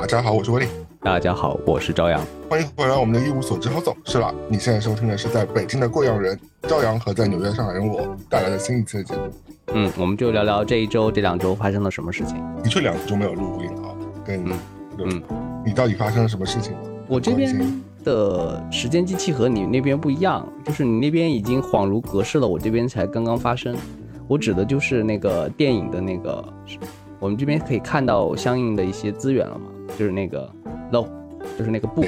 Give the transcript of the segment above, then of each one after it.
大家好，我是威利。大家好，我是朝阳。欢迎回来我们的一无所知。好走是了，你现在收听的是在北京的贵阳人朝阳和在纽约上海人我带来的新一期的节目。嗯，我们就聊聊这一周、这两周发生了什么事情。的确，两周没有录音啊，跟嗯嗯，你到底发生了什么事情吗？我这边的时间机器和你那边不一样，就是你那边已经恍如隔世了，我这边才刚刚发生。我指的就是那个电影的那个，我们这边可以看到相应的一些资源了嘛，就是那个 low，就是那个布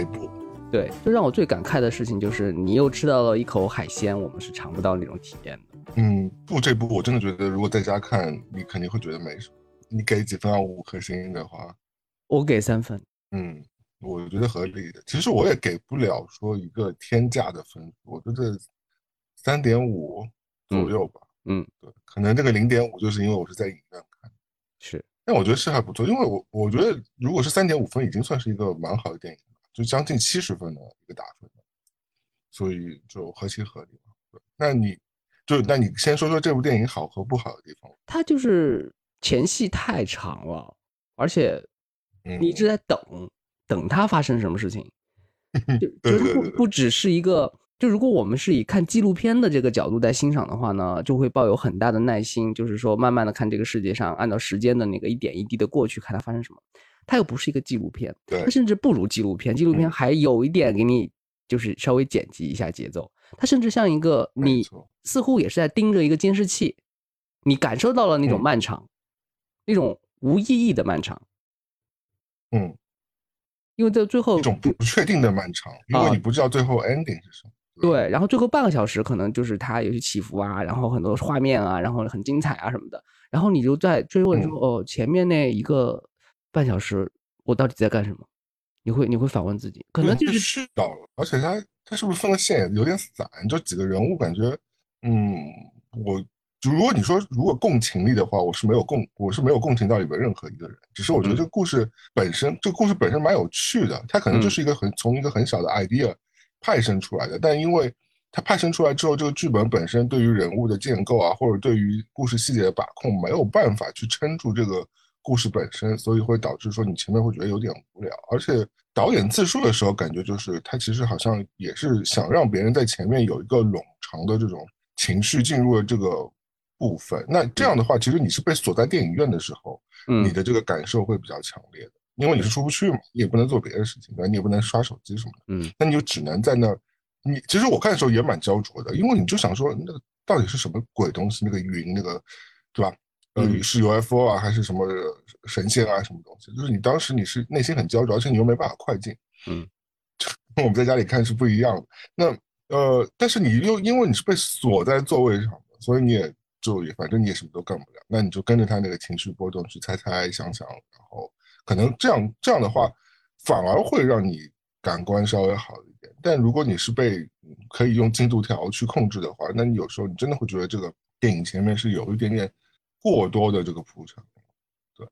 对，就让我最感慨的事情就是你又吃到了一口海鲜，我们是尝不到那种体验的。嗯，不这部我真的觉得，如果在家看，你肯定会觉得没什么。你给几分啊？五颗星的话，我给三分。嗯，我觉得合理的。其实我也给不了说一个天价的分数，我觉得三点五左右吧。嗯，对，可能这个零点五就是因为我是在影院看，是，但我觉得是还不错，因为我我觉得如果是三点五分，已经算是一个蛮好的电影了，就将近七十分的一个打分了，所以就合情合理那你就那你先说说这部电影好和不好的地方。它就是前戏太长了，而且嗯，你一直在等，等它发生什么事情。就对就对对对如果不只是一个，就如果我们是以看纪录片的这个角度在欣赏的话呢，就会抱有很大的耐心，就是说慢慢的看这个世界上按照时间的那个一点一滴的过去，看它发生什么。它又不是一个纪录片，对它甚至不如纪录片，纪录片嗯。还有一点给你就是稍微剪辑一下节奏，它甚至像一个你似乎也是在盯着一个监视器，你感受到了那种嗯。漫长，那种无意义的漫长，嗯，因为在最后一种不确定的漫长，因为啊你不知道最后 ending 是什么。对，然后最后半个小时可能就是它有些起伏啊，然后很多画面啊，然后很精彩啊什么的，然后你就在追问说，哦，前面那一个半小时我到底在干什么？你会你会反问自己，可能就是是到了，而且他他是不是分的线有点散？就几个人物感觉，嗯，我就如果你说如果共情力的话，我是没有共我是没有共情到里边任何一个人，只是我觉得嗯。这个故事本身，这个故事本身蛮有趣的，它可能就是一个很从一个很小的 idea 派生出来的，但因为它派生出来之后，这个剧本本身对于人物的建构啊，或者对于故事细节的把控，没有办法去撑住这个故事本身，所以会导致说你前面会觉得有点无聊。而且导演自述的时候，感觉就是他其实好像也是想让别人在前面有一个冗长的这种情绪进入了这个部分。那这样的话，其实你是被锁在电影院的时候，嗯你的这个感受会比较强烈的，因为你是出不去嘛，你也不能做别的事情，对吧你也不能刷手机什么的。嗯那你就只能在那儿。你其实我看的时候也蛮焦灼的，因为你就想说那个到底是什么鬼东西，那个云那个，对吧？呃，嗯是 UFO 啊，还是什么神仙啊，什么东西？就是你当时你是内心很焦灼，而且你又没办法快进。嗯，跟我们在家里看是不一样的。那呃，但是你又因为你是被锁在座位上的，所以你也就也反正你也什么都干不了，那你就跟着他那个情绪波动去猜猜想想，然后可能这样这样的话，反而会让你感官稍微好一点。但如果你是被嗯可以用进度条去控制的话，那你有时候你真的会觉得这个电影前面是有一点点过多的这个铺陈。对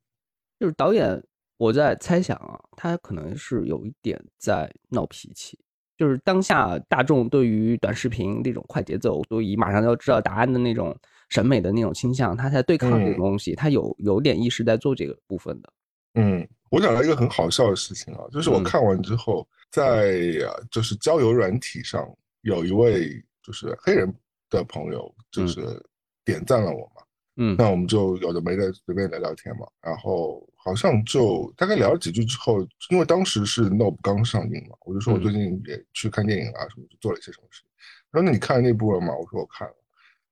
就是导演，我在猜想啊，他可能是有一点在闹脾气，就是当下大众对于短视频那种快节奏，对于马上要知道答案的那种审美的那种倾向，他在对抗这嗯种东西，他有有点意识在做这个部分的。嗯，我讲到一个很好笑的事情啊，就是我嗯看完之后，在呃就是交友软体上有一位就是黑人的朋友，就是点赞了我嘛，嗯那我们就有的没的随便聊聊天嘛，然后好像就大概聊了几句之后，因为当时是 Nope 刚上映嘛，我就说我嗯最近也去看电影啊什么，就做了一些什么事情。他说那你看那部了吗？我说我看了。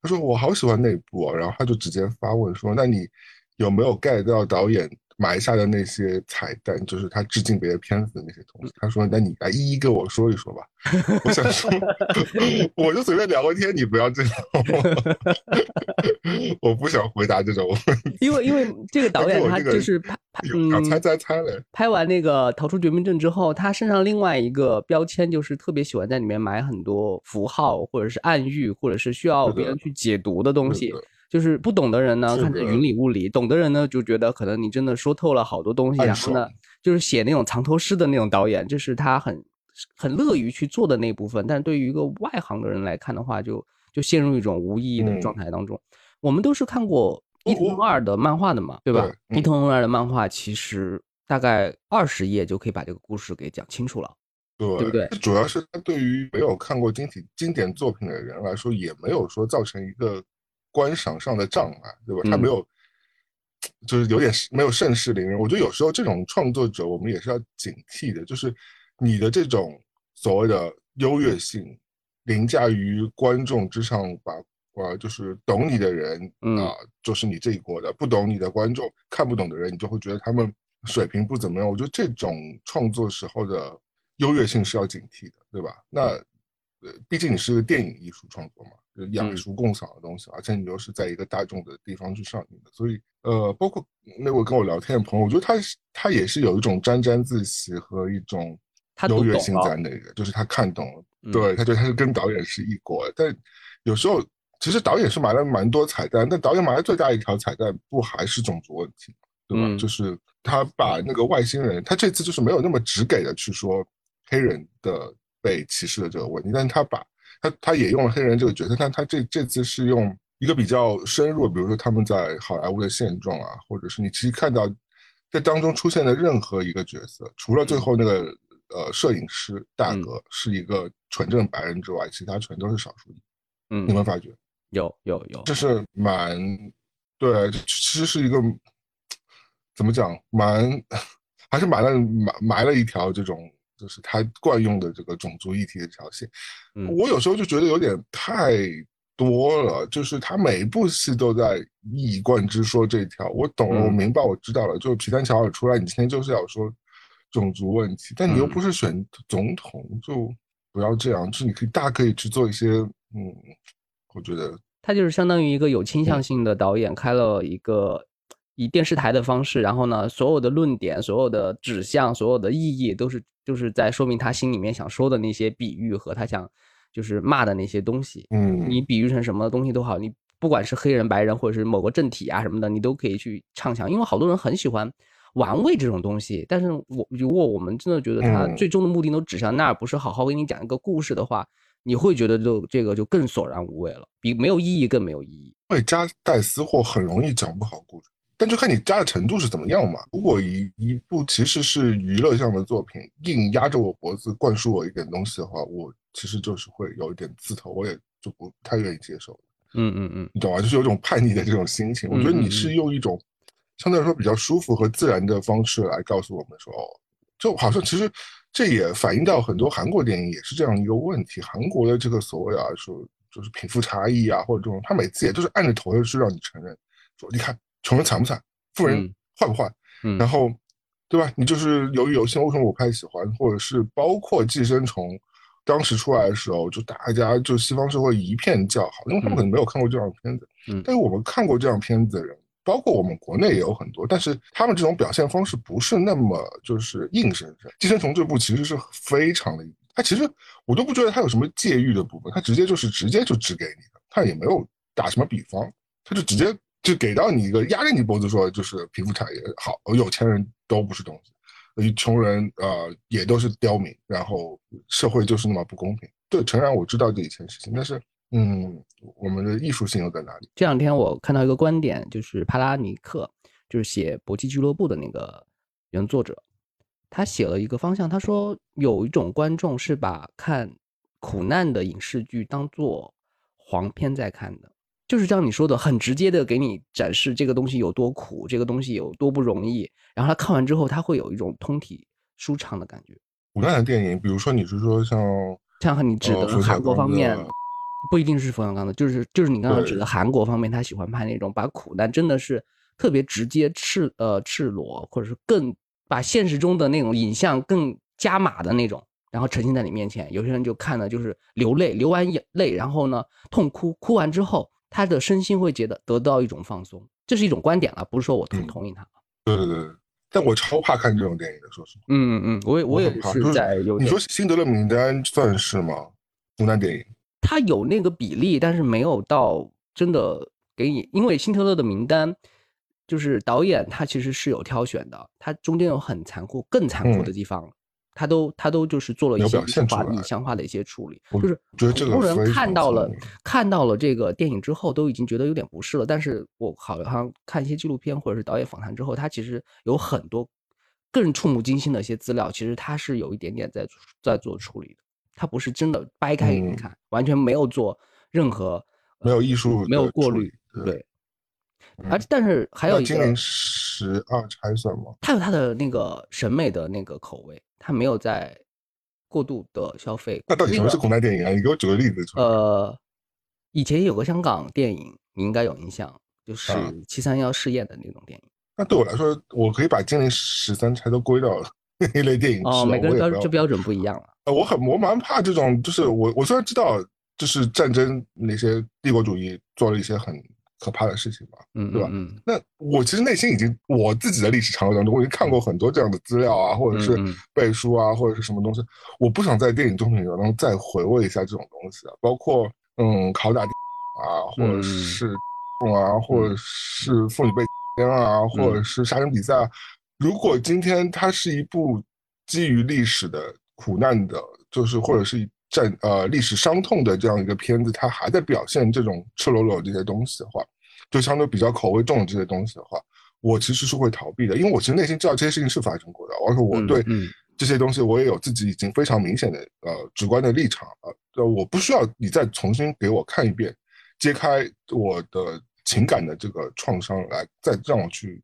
他说我好喜欢那部啊，然后他就直接发问说，那你有没有 get 到导演埋下的那些彩蛋，就是他致敬别的片子的那些东西？他说那你来一一跟我说一说吧。我想说，我就随便聊个天，你不要这样，我不想回答这种问题。因为因为这个导演他就是拍拍想猜嗯猜猜嘞，拍完那个《逃出绝命镇》之后，他身上另外一个标签就是特别喜欢在里面埋很多符号，或者是暗喻，或者是需要别人去解读的东西。就是不懂的人呢，看着云里雾里；懂的人呢，就觉得可能你真的说透了好多东西。暗然后呢，就是写那种藏头诗的那种导演，这是他很很乐于去做的那部分。但对于一个外行的人来看的话，就就陷入一种无意义的嗯状态当中。我们都是看过伊藤润二的漫画的嘛，对吧？对嗯伊藤润二的漫画其实大概二十页就可以把这个故事给讲清楚了，对对不对？主要是它对于没有看过经典经典作品的人来说，也没有说造成一个观赏上的障碍，对吧？他没有，就是有点没有盛世凌人。我觉得有时候这种创作者，我们也是要警惕的，就是你的这种所谓的优越性凌驾于观众之上，把呃，就是懂你的人啊，就是你这一国的；不懂你的观众，看不懂的人，你就会觉得他们水平不怎么样。我觉得这种创作时候的优越性是要警惕的，对吧？那呃，毕竟你是个电影艺术创作嘛，就雅俗共赏的东西，而且你又是在一个大众的地方去上映的，所以呃，包括那位跟我聊天的朋友，我觉得他是他也是有一种沾沾自喜和一种优越性在那个，就是他看懂了，对他觉得他是跟导演是一国，但有时候。其实导演是埋了蛮多彩蛋，但导演埋的最大一条彩蛋不还是种族问题，对吧？就是他把那个外星人，他这次就是没有那么直给的去说黑人的被歧视的这个问题，但是他把他他也用了黑人这个角色，但他这这次是用一个比较深入，比如说他们在好莱坞的现状啊，或者是你其实看到这当中出现的任何一个角色，除了最后那个呃摄影师大哥是一个纯正白人之外，其他全都是少数裔。嗯，你们发觉？有有有，这是蛮对，其实是一个怎么讲，蛮 还是埋了埋埋了一条这种，就是他惯用的这个种族议题的这条线。我有时候就觉得有点太多了，就是他每一部戏都在一以贯之说这条。我懂了，我明白，我知道了。就是皮丹乔尔出来，你今天就是要说种族问题，但你又不是选总统，就不要这样。就是你可以大可以去做一些，嗯。我觉得他就是相当于一个有倾向性的导演，开了一个以电视台的方式，然后呢，所有的论点、所有的指向、所有的意义，都是就是在说明他心里面想说的那些比喻和他想就是骂的那些东西。嗯，你比喻成什么东西都好，你不管是黑人、白人，或者是某个政体啊什么的，你都可以去畅想，因为好多人很喜欢玩味这种东西。但是我如果我们真的觉得他最终的目的都指向那儿，不是好好给你讲一个故事的话。你会觉得就这个就更索然无味了，比没有意义更没有意义。会加带私货很容易讲不好故事，但就看你加的程度是怎么样嘛。如果一一部其实是娱乐向的作品，硬压着我脖子灌输我一点东西的话，我其实就是会有一点刺头，我也就不太愿意接受。嗯嗯嗯，你懂吗？就是有种叛逆的这种心情。我觉得你是用一种相对来说比较舒服和自然的方式来告诉我们说，哦，就好像其实。这也反映到很多韩国电影也是这样一个问题。韩国的这个所谓啊，说就是贫富差异啊，或者这种，他每次也就是按着头的去让你承认，说你看穷人惨不惨，富人坏不坏，然后对吧？你就是由于有些为什么我不太喜欢，或者是包括寄生虫当时出来的时候，就大家就西方社会一片叫好，因为他们可能没有看过这样的片子，但是我们看过这样片子的人。包括我们国内也有很多，但是他们这种表现方式不是那么就是硬生生。寄生虫这部其实是非常的，它其实我都不觉得它有什么借喻的部分，它直接就是直接就指给你的，它也没有打什么比方，它就直接就给到你一个压着你脖子说，就是贫富差异好，有钱人都不是东西，穷人呃也都是刁民，然后社会就是那么不公平。对，诚然我知道这一件事情，但是。嗯，我们的艺术性又在哪里？这两天我看到一个观点，就是帕拉尼克，就是写《搏击俱乐部》的那个原作者，他写了一个方向。他说有一种观众是把看苦难的影视剧当做黄片在看的，就是像你说的，很直接的给你展示这个东西有多苦，这个东西有多不容易。然后他看完之后，他会有一种通体舒畅的感觉。古代的电影，比如说你是说像像和你指的韩国方面。不一定是冯小刚的，就是就是你刚刚指的韩国方面，他喜欢拍那种把苦难真的是特别直接、赤呃赤裸，或者是更把现实中的那种影像更加码的那种，然后呈现在你面前。有些人就看的就是流泪，流完眼泪，然后呢痛哭，哭完之后他的身心会觉得得到一种放松，这是一种观点了，不是说我同同意他。对对对，但我超怕看这种电影的，说实话。嗯嗯嗯，我也我也是在有。你说《辛德勒名单》算是吗？苦难电影？他有那个比例，但是没有到真的给你，因为辛德勒的名单，就是导演他其实是有挑选的，他中间有很残酷、更残酷的地方，他都他都就是做了一些影化、影像化的一些处理，就是普通人看到了看到了这个电影之后，都已经觉得有点不适了。但是我好像看一些纪录片或者是导演访谈之后，他其实有很多更触目惊心的一些资料，其实他是有一点点在在做处理的，他不是真的掰开给你看，完全没有做任何没有艺术没有过滤，对。而但是还有一个十二钗算吗？它有他的那个审美的那个口味，它没有在过度的消费。那到底什么是苦难电影啊？你给我举个例子出来。呃，以前有个香港电影，你应该有印象，就是七三幺试验的那种电影。那对我来说，我可以把金陵十三钗都归到 那一类电影哦，每个人标这标准不一样了。呃，我很我蛮怕这种，就是我我虽然知道，就是战争那些帝国主义做了一些很。可怕的事情吧，嗯，对吧？嗯，那我其实内心已经我自己的历史长河当中，我已经看过很多这样的资料啊，或者是背书啊，或者是什么东西。我不想在电影作品当中再回味一下这种东西啊，包括嗯，拷打 啊，或者是啊，或者是妇女被 奸啊，或者是杀人比赛。如果今天它是一部基于历史的苦难的，就是或者是。战呃历史伤痛的这样一个片子，它还在表现这种赤裸裸这些东西的话，就相对比较口味重的这些东西的话，我其实是会逃避的，因为我其实内心知道这些事情是发生过的，而且我对这些东西我也有自己已经非常明显的呃直观的立场呃，我不需要你再重新给我看一遍，揭开我的情感的这个创伤来再让我去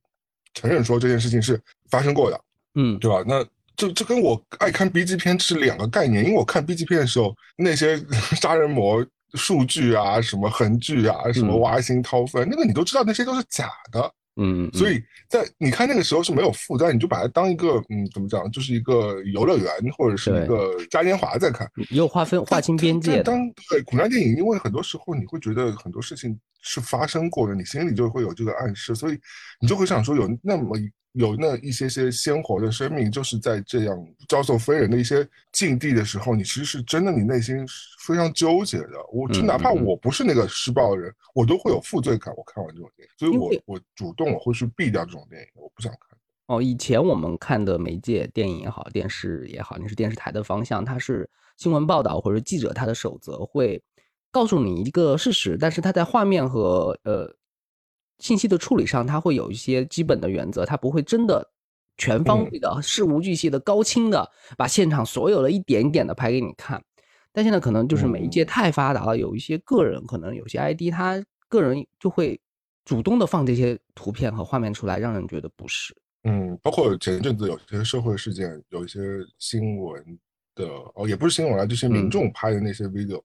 承认说这件事情是发生过的，嗯，对吧？那。这这跟我爱看 B 级片是两个概念，因为我看 B 级片的时候，那些 杀人魔数据啊、什么横剧啊、什么挖心掏肺，那个你都知道，那些都是假的。嗯，所以在你看那个时候是没有负担，你就把它当一个嗯，怎么讲，就是一个游乐园或者是一个嘉年华在看，也有划分划清边界。当对苦难电影，因为很多时候你会觉得很多事情是发生过的，你心里就会有这个暗示，所以你就会想说有那么一。有那一些些鲜活的生命，就是在这样遭受非人的一些境地的时候，你其实是真的，你内心是非常纠结的。我就哪怕我不是那个施暴的人，我都会有负罪感。我看完这种电影，所以我我主动我会去避掉这种电影，我不想看。哦，以前我们看的媒介，电影也好，电视也好，你是电视台的方向，它是新闻报道或者记者他的守则会告诉你一个事实，但是它在画面和呃。信息的处理上，它会有一些基本的原则，它不会真的全方位的、事无巨细的、高清的把现场所有的一点一点的拍给你看。但现在可能就是媒介太发达了，有一些个人可能有些 ID，他个人就会主动的放这些图片和画面出来，让人觉得不适。嗯，包括前一阵子有些社会事件，有一些新闻的哦，也不是新闻啊，就是民众拍的那些 video。嗯，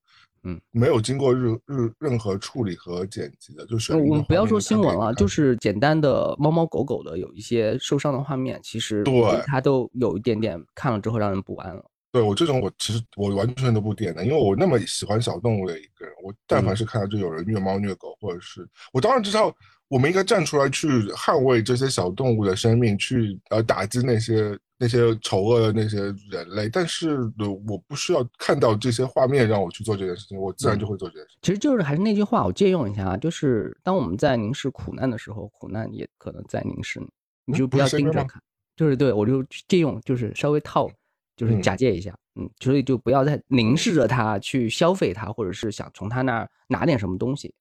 没有经过日日任何处理和剪辑的，就是我们不要说新闻了，就是简单的猫猫狗狗的有一些受伤的画面，其实对它都有一点点看了之后让人不安了。对我这种，我其实我完全都不点的，因为我那么喜欢小动物的一个人，我但凡是看到就有人虐猫虐狗，或者是我当然知道。我们应该站出来去捍卫这些小动物的生命，去呃打击那些那些丑恶的那些人类。但是，我不需要看到这些画面让我去做这件事情，我自然就会做这件事。其实就是还是那句话，我借用一下啊，就是当我们在凝视苦难的时候，苦难也可能在凝视你。你就不要盯着看，就是对我就借用，就是稍微套，就是假借一下，嗯，所以就不要再凝视着他去消费他，或者是想从他那儿拿点什么东西。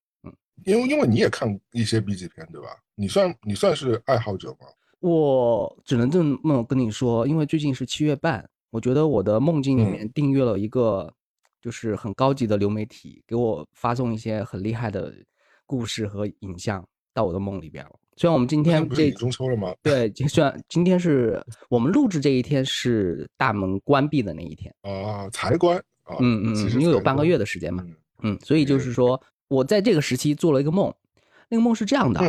因为因为你也看一些 B 级片，对吧？你算你算是爱好者吗？我只能这么跟你说，因为最近是七月半，我觉得我的梦境里面订阅了一个就是很高级的流媒体，给我发送一些很厉害的故事和影像到我的梦里边了。虽然我们今天这中秋了吗？对，虽然今天是我们录制这一天是大门关闭的那一天啊，才关啊，嗯嗯，因为有半个月的时间嘛，嗯，所以就是说。我在这个时期做了一个梦，那个梦是这样的，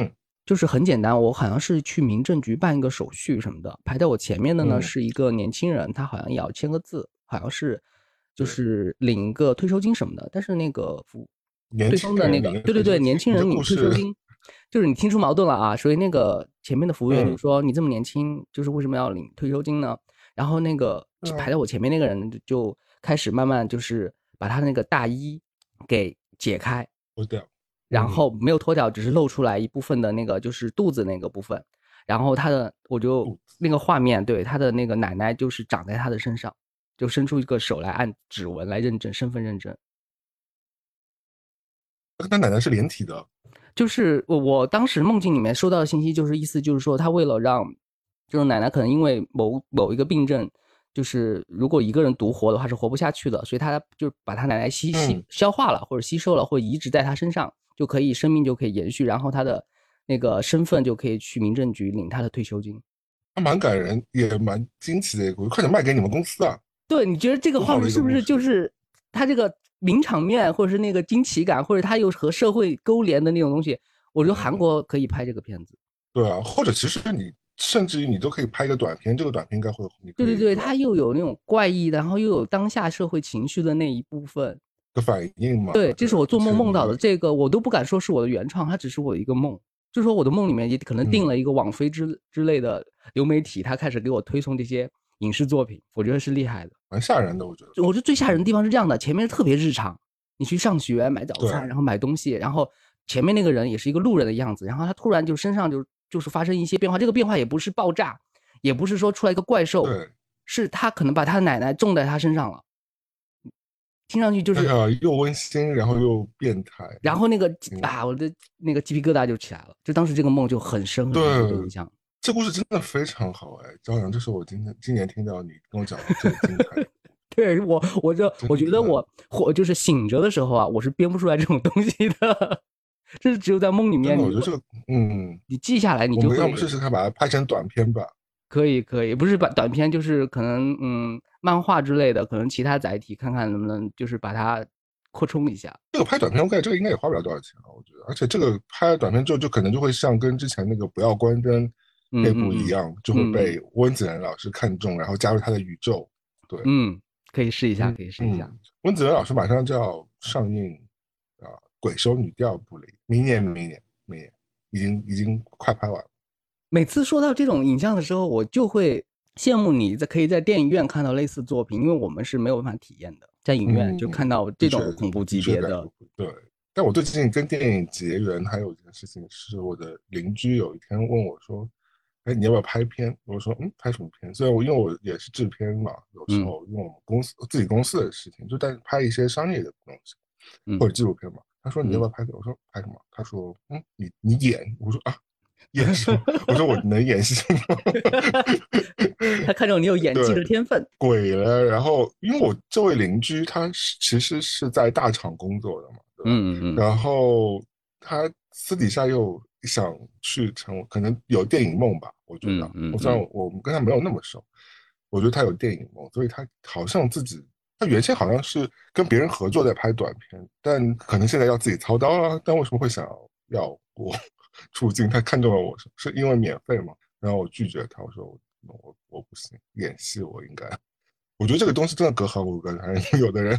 就是很简单，我好像是去民政局办一个手续什么的，排在我前面的呢是一个年轻人，他好像也要签个字，好像是就是领一个退休金什么的，但是那个服对方的那个，对对对，年轻人领退休金，就是你听出矛盾了啊，所以那个前面的服务员就说你这么年轻，就是为什么要领退休金呢？然后那个排在我前面那个人就开始慢慢就是把他那个大衣给解开。脱掉，然后没有脱掉，只是露出来一部分的那个，就是肚子那个部分。然后他的，我就那个画面，对他的那个奶奶就是长在他的身上，就伸出一个手来按指纹来认证身份认证。他奶奶是连体的，就是我我当时梦境里面收到的信息，就是意思就是说，他为了让就是奶奶可能因为某某一个病症，就是如果一个人独活的话是活不下去的，所以他就把他奶奶吸吸嗯消化了，或者吸收了，或者移植在他身上，就可以生命就可以延续，然后他的那个身份就可以去民政局领他的退休金。还蛮感人，也蛮惊奇的一个故事，快点卖给你们公司啊！对，你觉得这个画面是不是就是他这个名场面，或者是那个惊奇感，或者他又和社会勾连的那种东西？我觉得韩嗯国可以拍这个片子。对啊，或者其实你甚至于你都可以拍一个短片，这个短片应该会，你对对对，吧它又有那种怪异的，然后又有当下社会情绪的那一部分。的反应嘛。对，这是我做梦梦到的，这个我都不敢说是我的原创，它只是我的一个梦。就说我的梦里面也可能定嗯了一个网飞之之类的流媒体，他开始给我推送这些影视作品，我觉得是厉害的。蛮吓人的，我觉得。我觉得最吓人的地方是这样的，前面特别日常，你去上学买早餐，然后买东西，然后前面那个人也是一个路人的样子，然后他突然就身上就就是发生一些变化，这个变化也不是爆炸，也不是说出来一个怪兽，对，是他可能把他奶奶种在他身上了，听上去就是，哎呀，又温馨，然后又变态，然后那个嗯啊，我的那个鸡皮疙瘩就起来了，就当时这个梦就很深对印象。这故事真的非常好哎，朝阳，这是我今天今年听到你跟我讲的最精彩的。对我，我就我觉得我我就是醒着的时候啊，我是编不出来这种东西的，这是只有在梦里面，我觉得这个，嗯，你记下来，你就要不试试看把它拍成短片吧？可以可以，不是把短片，就是可能嗯漫画之类的，可能其他载体看看能不能就是把它扩充一下。这个拍短片，我感觉这个应该也花不了多少钱啊，我觉得。而且这个拍了短片之后，就可能就会像跟之前那个不要关灯嗯那部一样，就会被温子仁老师看中，然后加入他的宇宙。对，嗯，可以试一下，可以试一下。嗯，温子仁老师马上就要上映啊，《鬼修女》第二部了，明年，明年，明年已经已经快拍完了。每次说到这种影像的时候，我就会羡慕你在可以在电影院看到类似作品，因为我们是没有办法体验的，在影院就嗯看到这种恐怖级别的。对，但我最近跟电影结缘，还有一件事情是，我的邻居有一天问我说：“哎，你要不要拍片？”我说：“嗯，拍什么片？”虽然我因为我也是制片嘛，有时候因为我们公司自己公司的事情，就但拍一些商业的东西嗯或者纪录片嘛。他说：“你要不要拍？”我说：“拍什么？”他说：“嗯，你你演。”我说：“啊。”演什么？我说我 能演戏吗？他看中你有演技的天分。鬼了。然后，因为我这位邻居他是其实是在大厂工作的嘛，对吧？嗯嗯嗯然后他私底下又想去成，可能有电影梦吧，我觉得。嗯嗯我虽然我我们跟他没有那么熟，我觉得他有电影梦，所以他好像自己，他原先好像是跟别人合作在拍短片，但可能现在要自己操刀了。但为什么会想要我出镜？他看中了我是是因为免费嘛？然后我拒绝他，我说我我我不行，演戏我应该。我觉得这个东西真的隔行如隔山，有的人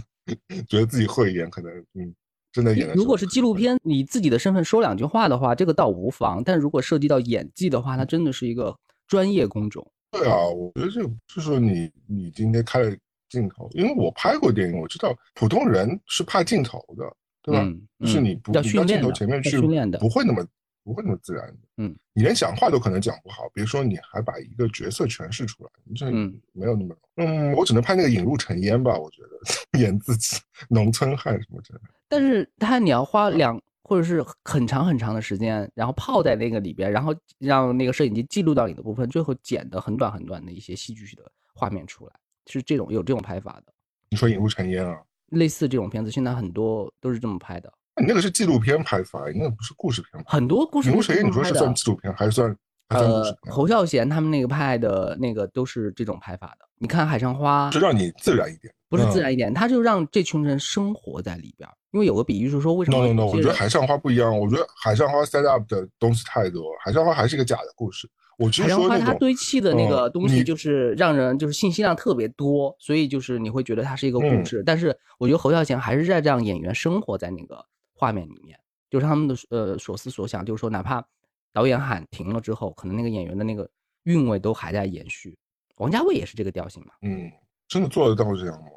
觉得自己会演，可能嗯，真的演的。如果是纪录，片，你自己的身份说两句话的话，这个倒无妨。但如果涉及到演技的话，它真的是一个专业工种。对啊，我觉得这就是说你你今天开了镜头，因为我拍过电影，我知道普通人是怕镜头的，对吧？是你不你到镜头前面去训练的不会那么不会那么自然的。嗯，你连讲话都可能讲不好，别说你还把一个角色诠释出来，你这嗯没有那么嗯，我只能拍那个引入尘烟吧，我觉得 演自己农村汉什么之类的。但是他你要花两或者是很长很长的时间，然后泡在那个里边，然后让那个摄影机记录到你的部分，最后剪的很短很短的一些戏剧的画面出来，是这种有这种拍法的。你说引入尘烟啊？类似这种片子，现在很多都是这么拍的，你那个是纪录片拍法，你那个不是故事片。很多故事都引入尘烟，你说是算纪录片还是算呃，侯孝贤他们那个拍的那个都是这种拍法的。你看《海上花就》，让你自然一点。不是自嗯然一点，他就让这群人生活在里边儿。因为有个比喻是说，为什么 No no no，我觉得海上花不一样。我觉得海上花 set up 的东西太多了，海上花还是一个假的故事。我只海上花它堆砌的那个东西，就是让人就是信息量特别多，所以就是你会觉得它是一个故嗯事。但是我觉得侯孝贤还是在让演员生活在那个画面里面，就是他们的呃所思所想，就是说哪怕导演喊停了之后，可能那个演员的那个韵味都还在延续。王家卫也是这个调性嘛，嗯，真的做得到这样吗？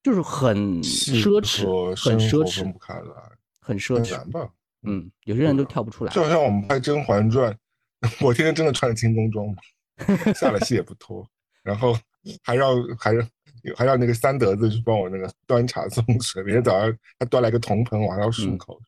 就是很奢侈，很奢侈分侈不，开来，很奢侈。很难吧？嗯，有些人都跳不出来。就好像我们拍《甄嬛传》，我天天真的穿着清宫装嘛，下了戏也不脱，然后还让还让还让那个三德子去帮我那个端茶送水，每天早上他端来个铜盆，我还要漱口。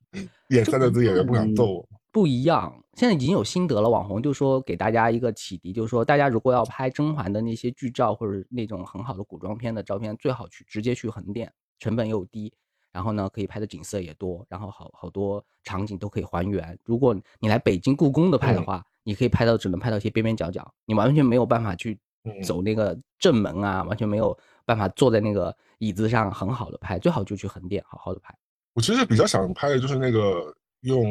演三德子演员不敢揍我。不一样，现在已经有心得了。网红就说给大家一个启迪，就是说大家如果要拍甄嬛的那些剧照或者那种很好的古装片的照片，最好去直接去横店，成本又低，然后呢可以拍的景色也多，然后好好多场景都可以还原。如果你来北京故宫的拍的话，你可以拍到只能拍到一些边边角角，你完全没有办法去走那个正门啊，完全没有办法坐在那个椅子上很好的拍，最好就去横店好好的拍。我其实比较想拍的就是那个。用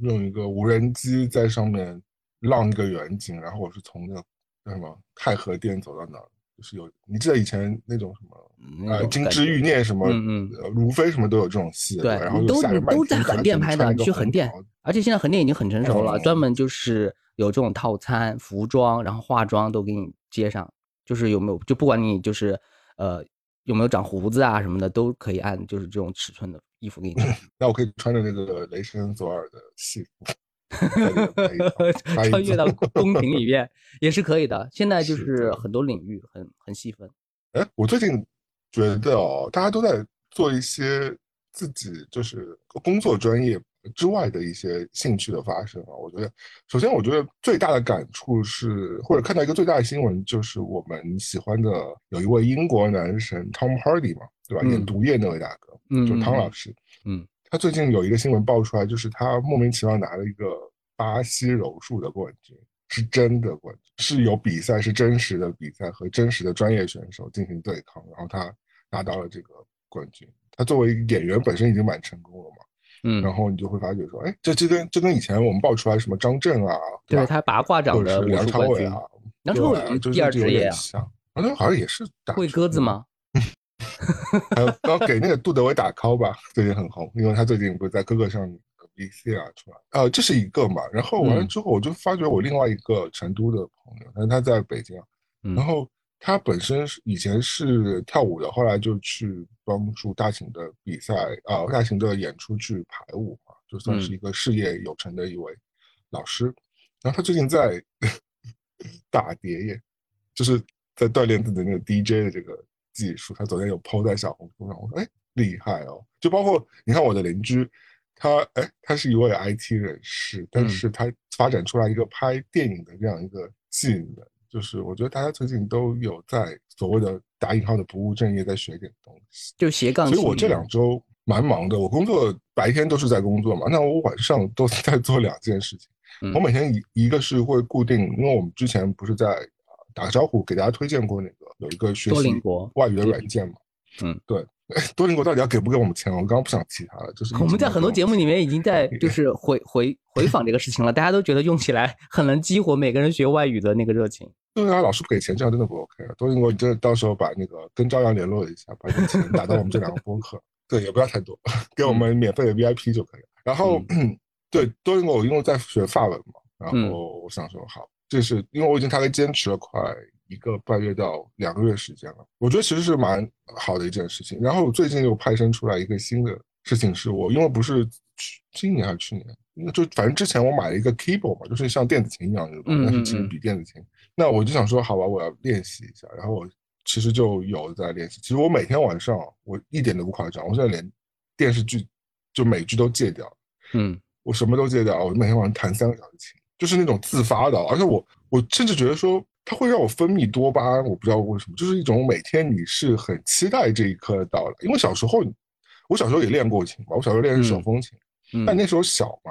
用一个无人机在上面浪一个远景，然后我是从那个叫什么太和殿走到哪，就是有你记得以前那种什么啊金枝欲孽什么，嗯嗯，如妃什么都有这种戏，对，然后都都在横店拍的，去横店，而且现在横店已经很成熟了，专门就是有这种套餐，服装然后化妆都给你接上，就是有没有就不管你就是呃有没有长胡子啊什么的，都可以按就是这种尺寸的。衣服给你，那我可以穿着那个雷神索尔的戏服，穿越到宫廷里面 也是可以的。现在就是很多领域很很细分。哎，我最近觉得哦，大家都在做一些自己就是工作专业之外的一些兴趣的发生啊。我觉得，首先我觉得最大的感触是，或者看到一个最大的新闻，就是我们喜欢的有一位英国男神 Tom Hardy 嘛，对吧？演毒液那位大哥。嗯，就汤老师，嗯，他最近有一个新闻爆出来，就是他莫名其妙拿了一个巴西柔术的冠军，是真的冠军，是有比赛，是真实的比赛和真实的专业选手进行对抗，然后他拿到了这个冠军。他作为演员本身已经蛮成功了嘛，嗯，然后你就会发觉说，哎，这这跟这跟以前我们爆出来什么张震啊，对他拔卦掌的梁朝伟啊，梁朝伟第二职业啊，梁朝伟好像也是会鸽子吗？然后给那个杜德伟打 call 吧，最近很红，因为他最近不是在哥哥上 VC 啊出来，呃，这是一个嘛。然后完了之后，我就发觉我另外一个成都的朋友，但是他在北京，然后他本身是以前是跳舞的，后来就去帮助大型的比赛啊，大型的演出去排舞嘛，就算是一个事业有成的一位老师。然后他最近在 打碟耶，就是在锻炼自己的那个 DJ 的这个。技术，他昨天有抛在小红书上，我说哎厉害哦！就包括你看我的邻居，他哎他是一位 IT 人士，但是他发展出来一个拍电影的这样一个技能，就是我觉得大家最近都有在所谓的打引号的不务正业，在学点东西，就斜杠。所以我这两周蛮忙的，我工作白天都是在工作嘛，那我晚上都在做两件事情。我每天一一个是会固定，因为我们之前不是在打个招呼给大家推荐过那个。有一个学习外语的软件嘛，嗯，对，多邻国到底要给不给我们钱？我刚刚不想提他了，就是我们在很多节目里面已经在就是回 回回访这个事情了，大家都觉得用起来很能激活每个人学外语的那个热情。对啊，老师不给钱，这样真的不 OK 啊！多邻国，你这到时候把那个跟朝阳联络一下，把钱打到我们这两个播客，对，也不要太多，给我们免费的 VIP 就可以了。然后，对，多邻国，我因为在学法文嘛，然后我想说，好，这是因为我已经大概坚持了快。一个半月到两个月时间了，我觉得其实是蛮好的一件事情。然后最近又派生出来一个新的事情，是我因为不是去今年还是去年，那就反正之前我买了一个 keyboard 嘛，就是像电子琴一样的，但是其实比电子琴。那我就想说，好吧，我要练习一下。然后我其实就有在练习。其实我每天晚上我一点都不夸张，我现在连电视剧就美剧都戒掉，嗯，我什么都戒掉，我每天晚上弹三个小时琴，就是那种自发的，而且我我甚至觉得说。它会让我分泌多巴胺，我不知道为什么，就是一种每天你是很期待这一刻的到来。因为小时候，我小时候也练过琴嘛，我小时候练的是手风琴，嗯但那时候小嘛，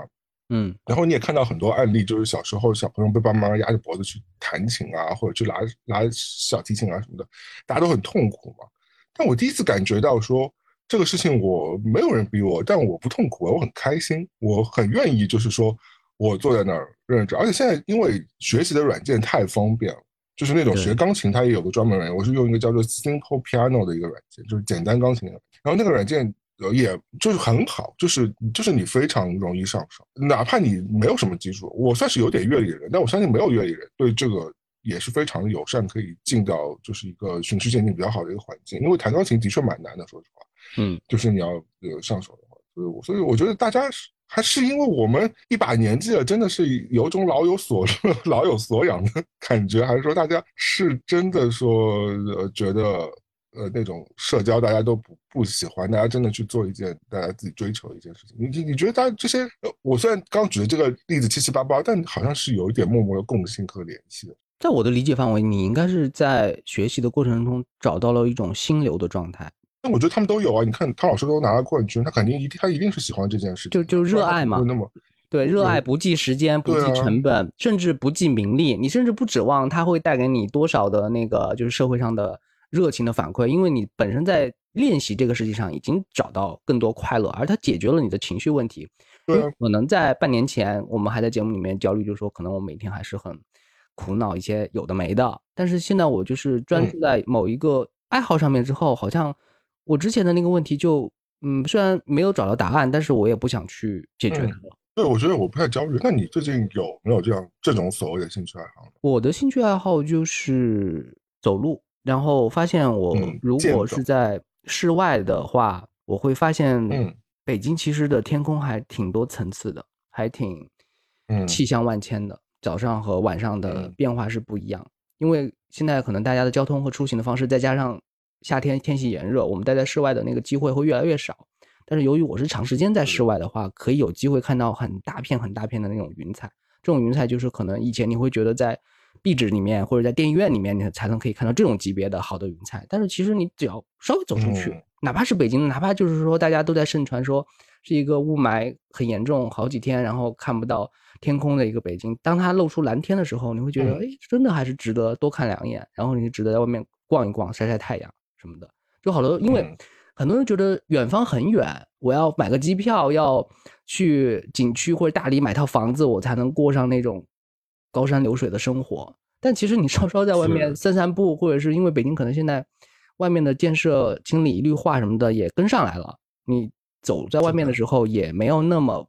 嗯，然后你也看到很多案例，就是小时候小朋友被爸爸妈妈压着脖子去弹琴啊，或者去拿拿小提琴啊什么的，大家都很痛苦嘛。但我第一次感觉到说这个事情，我没有人逼我，但我不痛苦，我很开心，我很愿意，就是说我坐在那儿认真。而且现在因为学习的软件太方便了。就是那种学钢琴，它也有个专门软件。我是用一个叫做 Simple Piano 的一个软件，就是简单钢琴。然后那个软件呃，也就是很好，就是就是你非常容易上手，哪怕你没有什么基础。我算是有点阅历的人，但我相信没有阅历人对这个也是非常友善，可以进到就是一个循序渐进比较好的一个环境。因为弹钢琴的确蛮难的，说实话。嗯，就是你要呃上手的话，所以我所以我觉得大家是。还是因为我们一把年纪了，真的是有种老有所乐 老有所养的感觉，还是说大家是真的说呃觉得呃那种社交，大家都不不喜欢，大家真的去做一件大家自己追求的一件事情。你你你觉得大家这些，呃我虽然刚举的这个例子七七八八，但好像是有一点默默的共性和联系的。在我的理解范围，你应该是在学习的过程中找到了一种心流的状态，但我觉得他们都有啊，你看汤老师都拿了冠军，他肯定一定他一定是喜欢这件事情，就就热爱嘛那么对，热爱不计时间，不计成本，甚至不计名利，你甚至不指望他会带给你多少的那个就是社会上的热情的反馈，因为你本身在练习这个事情上已经找到更多快乐，而它解决了你的情绪问题。对啊可能在半年前，我们还在节目里面焦虑，就是说可能我每天还是很苦恼一些有的没的，但是现在我就是专嗯注在某一个爱好上面之后，好像我之前的那个问题就嗯，虽然没有找到答案，但是我也不想去解决它嗯。对，我觉得我不太焦虑。那你最近有没有这样这种所谓的兴趣爱好？我的兴趣爱好就是走路，然后发现我嗯如果是在室外的话，我会发现嗯北京其实的天空还挺多层次的，还挺嗯气象万千的，早上和晚上的嗯变化是不一样。因为现在可能大家的交通和出行的方式，再加上夏天天气炎热，我们待在室外的那个机会会越来越少。但是由于我是长时间在室外的话，可以有机会看到很大片很大片的那种云彩。这种云彩就是可能以前你会觉得在壁纸里面或者在电影院里面，你才能可以看到这种级别的好的云彩。但是其实你只要稍微走出去，嗯哪怕是北京，哪怕就是说大家都在盛传说是一个雾霾很严重，好几天然后看不到天空的一个北京，当它露出蓝天的时候，你会觉得，嗯哎，真的还是值得多看两眼，然后你值得在外面逛一逛、晒晒太阳什么的。就好多，因为嗯很多人觉得远方很远，我要买个机票，要去景区或者大理买套房子，我才能过上那种高山流水的生活。但其实你稍稍在外面散散步，或者是因为北京可能现在外面的建设、清理、绿化什么的也跟上来了，你走在外面的时候也没有那么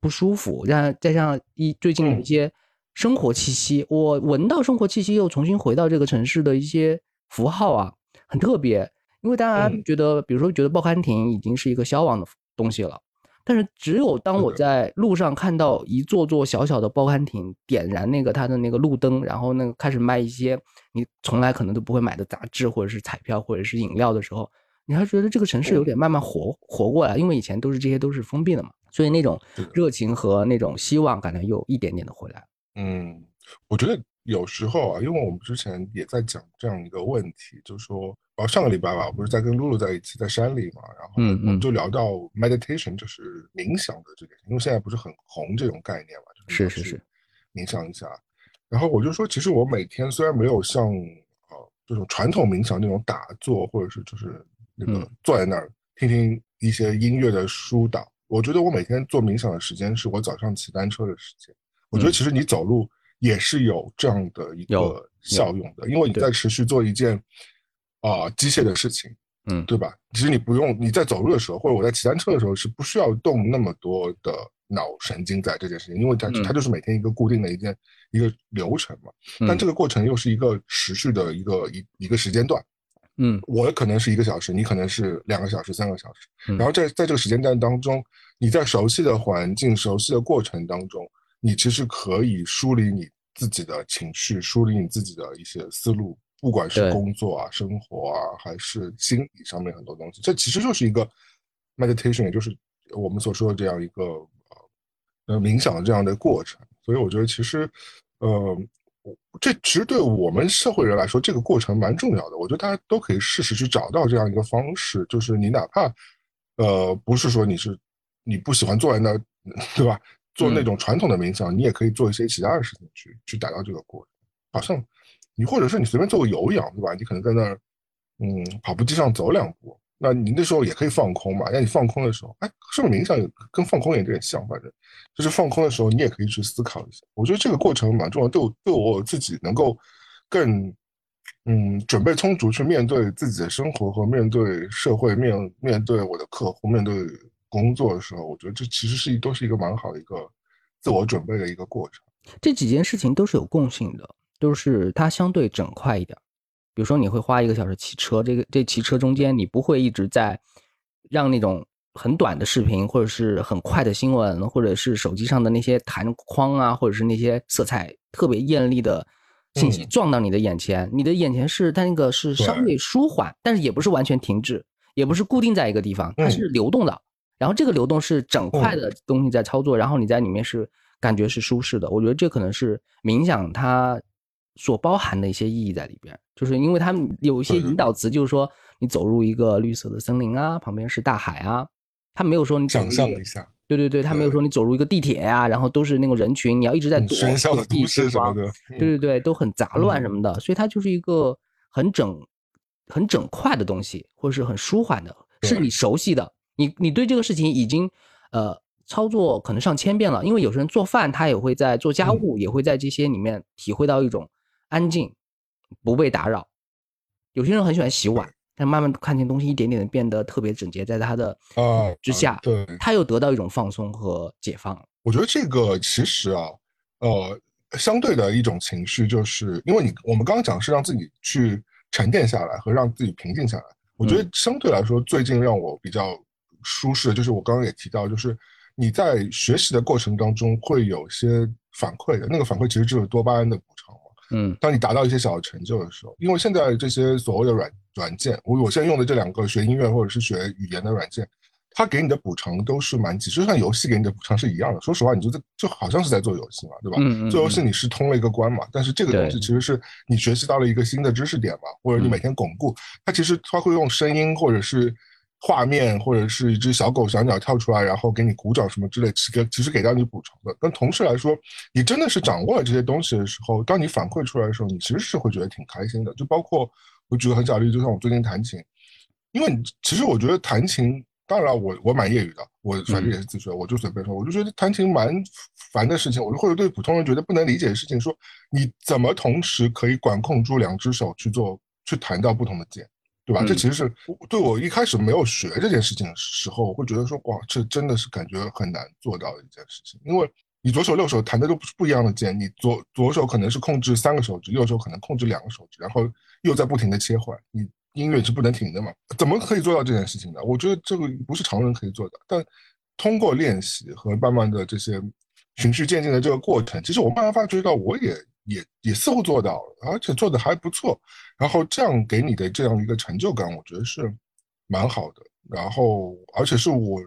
不舒服。加加上一最近的一嗯些生活气息，我闻到生活气息，又重新回到这个城市的一些符号啊，很特别。因为大家嗯觉得，比如说觉得报刊亭已经是一个消亡的东西了，但是只有当我在路上看到一座座小小的报刊亭，点燃那个它的那个路灯，然后那个开始卖一些你从来可能都不会买的杂志或者是彩票或者是饮料的时候，你还觉得这个城市有点慢慢活活过来，因为以前都是这些都是封闭的嘛，所以那种热情和那种希望感觉又一点点的回来。嗯，我觉得有时候啊，因为我们之前也在讲这样一个问题，就是说，哦，上个礼拜吧，我不是在跟露露在一起在山里嘛，然后嗯我们嗯就聊到 meditation，就是冥想的这个，因为现在不是很红这种概念嘛，就是是是是冥想一下。然后我就说，其实我每天虽然没有像呃这种传统冥想那种打坐，或者是就是那个嗯坐在那儿听听一些音乐的疏导，我觉得我每天做冥想的时间是我早上骑单车的时间。我觉得嗯其实你走路也是有这样的一个效用的，因为你在持续做一件啊、机械的事情，嗯。对吧？其实你不用你在走路的时候，或者我在骑单车的时候，是不需要动那么多的脑神经在这件事情，因为它嗯。它就是每天一个固定的一件一个流程嘛。但这个个过程又是一个持续的一个一一个时间段，嗯。我可能是一个小时，你可能是两个小时、三个小时，嗯。然后在在这个时间段当中，你在熟悉的环境、熟悉的过程当中，你其实可以梳理你自己的情绪，梳理你自己的一些思路，不管是工作啊、生活啊，还是心理上面很多东西，这其实就是一个 meditation，也就是我们所说的这样一个呃呃冥想的这样的过程。所以我觉得其实呃。这其实对我们社会人来说，这个过程蛮重要的。我觉得大家都可以试试去找到这样一个方式，就是你哪怕，呃，不是说你是你不喜欢坐在那儿，对吧？做那种传统的冥想，你也可以做一些其他的事情去去达到这个过程。好像你或者是你随便做个有氧，对吧？你可能在那儿，嗯，跑步机上走两步，那你那时候也可以放空嘛。那你放空的时候，哎，是不是冥想有跟放空有点像？反正就是放空的时候，你也可以去思考一下。我觉得这个过程蛮重要，对我对我自己能够更嗯准备充足去面对自己的生活和面对社会、面面对我的客户、面对工作的时候，我觉得这其实是一都是一个蛮好的一个自我准备的一个过程。这几件事情都是有共性的，都是它相对整块一点。比如说，你会花一个小时骑车，这个这骑车中间你不会一直在让那种很短的视频，或者是很快的新闻，或者是手机上的那些弹框啊，或者是那些色彩特别艳丽的信息撞到你的眼前，你的眼前是它那个是相对舒缓，但是也不是完全停滞，也不是固定在一个地方，它是流动的。然后这个流动是整块的东西在操作，然后你在里面是感觉是舒适的。我觉得这可能是冥想它所包含的一些意义在里边，就是因为他们有一些引导词，就是说你走入一个绿色的森林啊，旁边是大海啊，他没有说你想象一下。对对对，他没有说你走入一个地铁呀，然后都是那种人群，你要一直在躲。喧嚣的都市什么的。对对对，都很杂乱什么的，所以它就是一个很整、很整块的东西，或者是很舒缓的，是你熟悉的。你你对这个事情已经呃操作可能上千遍了，因为有些人做饭，他也会在做家务，也会在这些里面体会到一种安静，不被打扰。有些人很喜欢洗碗。但慢慢看见东西一点点的变得特别整洁，在他的啊之下，对，他又得到一种放松和解放。我觉得这个其实啊，呃，相对的一种情绪，就是因为你我们刚刚讲是让自己去沉淀下来和让自己平静下来。我觉得相对来说，最近让我比较舒适就是我刚刚也提到，就是你在学习的过程当中会有些反馈的，那个反馈其实就是多巴胺的补偿嘛。嗯，当你达到一些小的成就的时候，因为现在这些所谓的软软件，我我现在用的这两个学音乐或者是学语言的软件，它给你的补偿都是蛮及时，就像游戏给你的补偿是一样的。说实话，你就在就好像是在做游戏嘛，对吧？嗯嗯。做游戏你是通了一个关嘛，但是这个东西其实是你学习到了一个新的知识点嘛，或者你每天巩固，它其实它会用声音或者是。画面或者是一只小狗小鸟跳出来，然后给你鼓掌什么之类，其实其实给到你补偿的。但同时来说，你真的是掌握了这些东西的时候，当你反馈出来的时候，你其实是会觉得挺开心的。就包括我举个很小的例子，就像我最近弹琴，因为其实我觉得弹琴，当然我我蛮业余的，我反正也是自学，我就随便说，我就觉得弹琴蛮烦的事情，我就或者对普通人觉得不能理解的事情，说你怎么同时可以管控住两只手去做去弹到不同的键。对吧？这其实是对我一开始没有学这件事情的时候，我会觉得说，哇，这真的是感觉很难做到的一件事情。因为你左手右手弹的都不是不一样的键，你左左手可能是控制三个手指，右手可能控制两个手指，然后又在不停的切换，你音乐是不能停的嘛？怎么可以做到这件事情呢？我觉得这个不是常人可以做的。但通过练习和慢慢的这些循序渐进的这个过程，其实我慢慢发觉到，我也。也也似乎做到了，而且做的还不错，然后这样给你的这样一个成就感，我觉得是蛮好的。然后，而且是我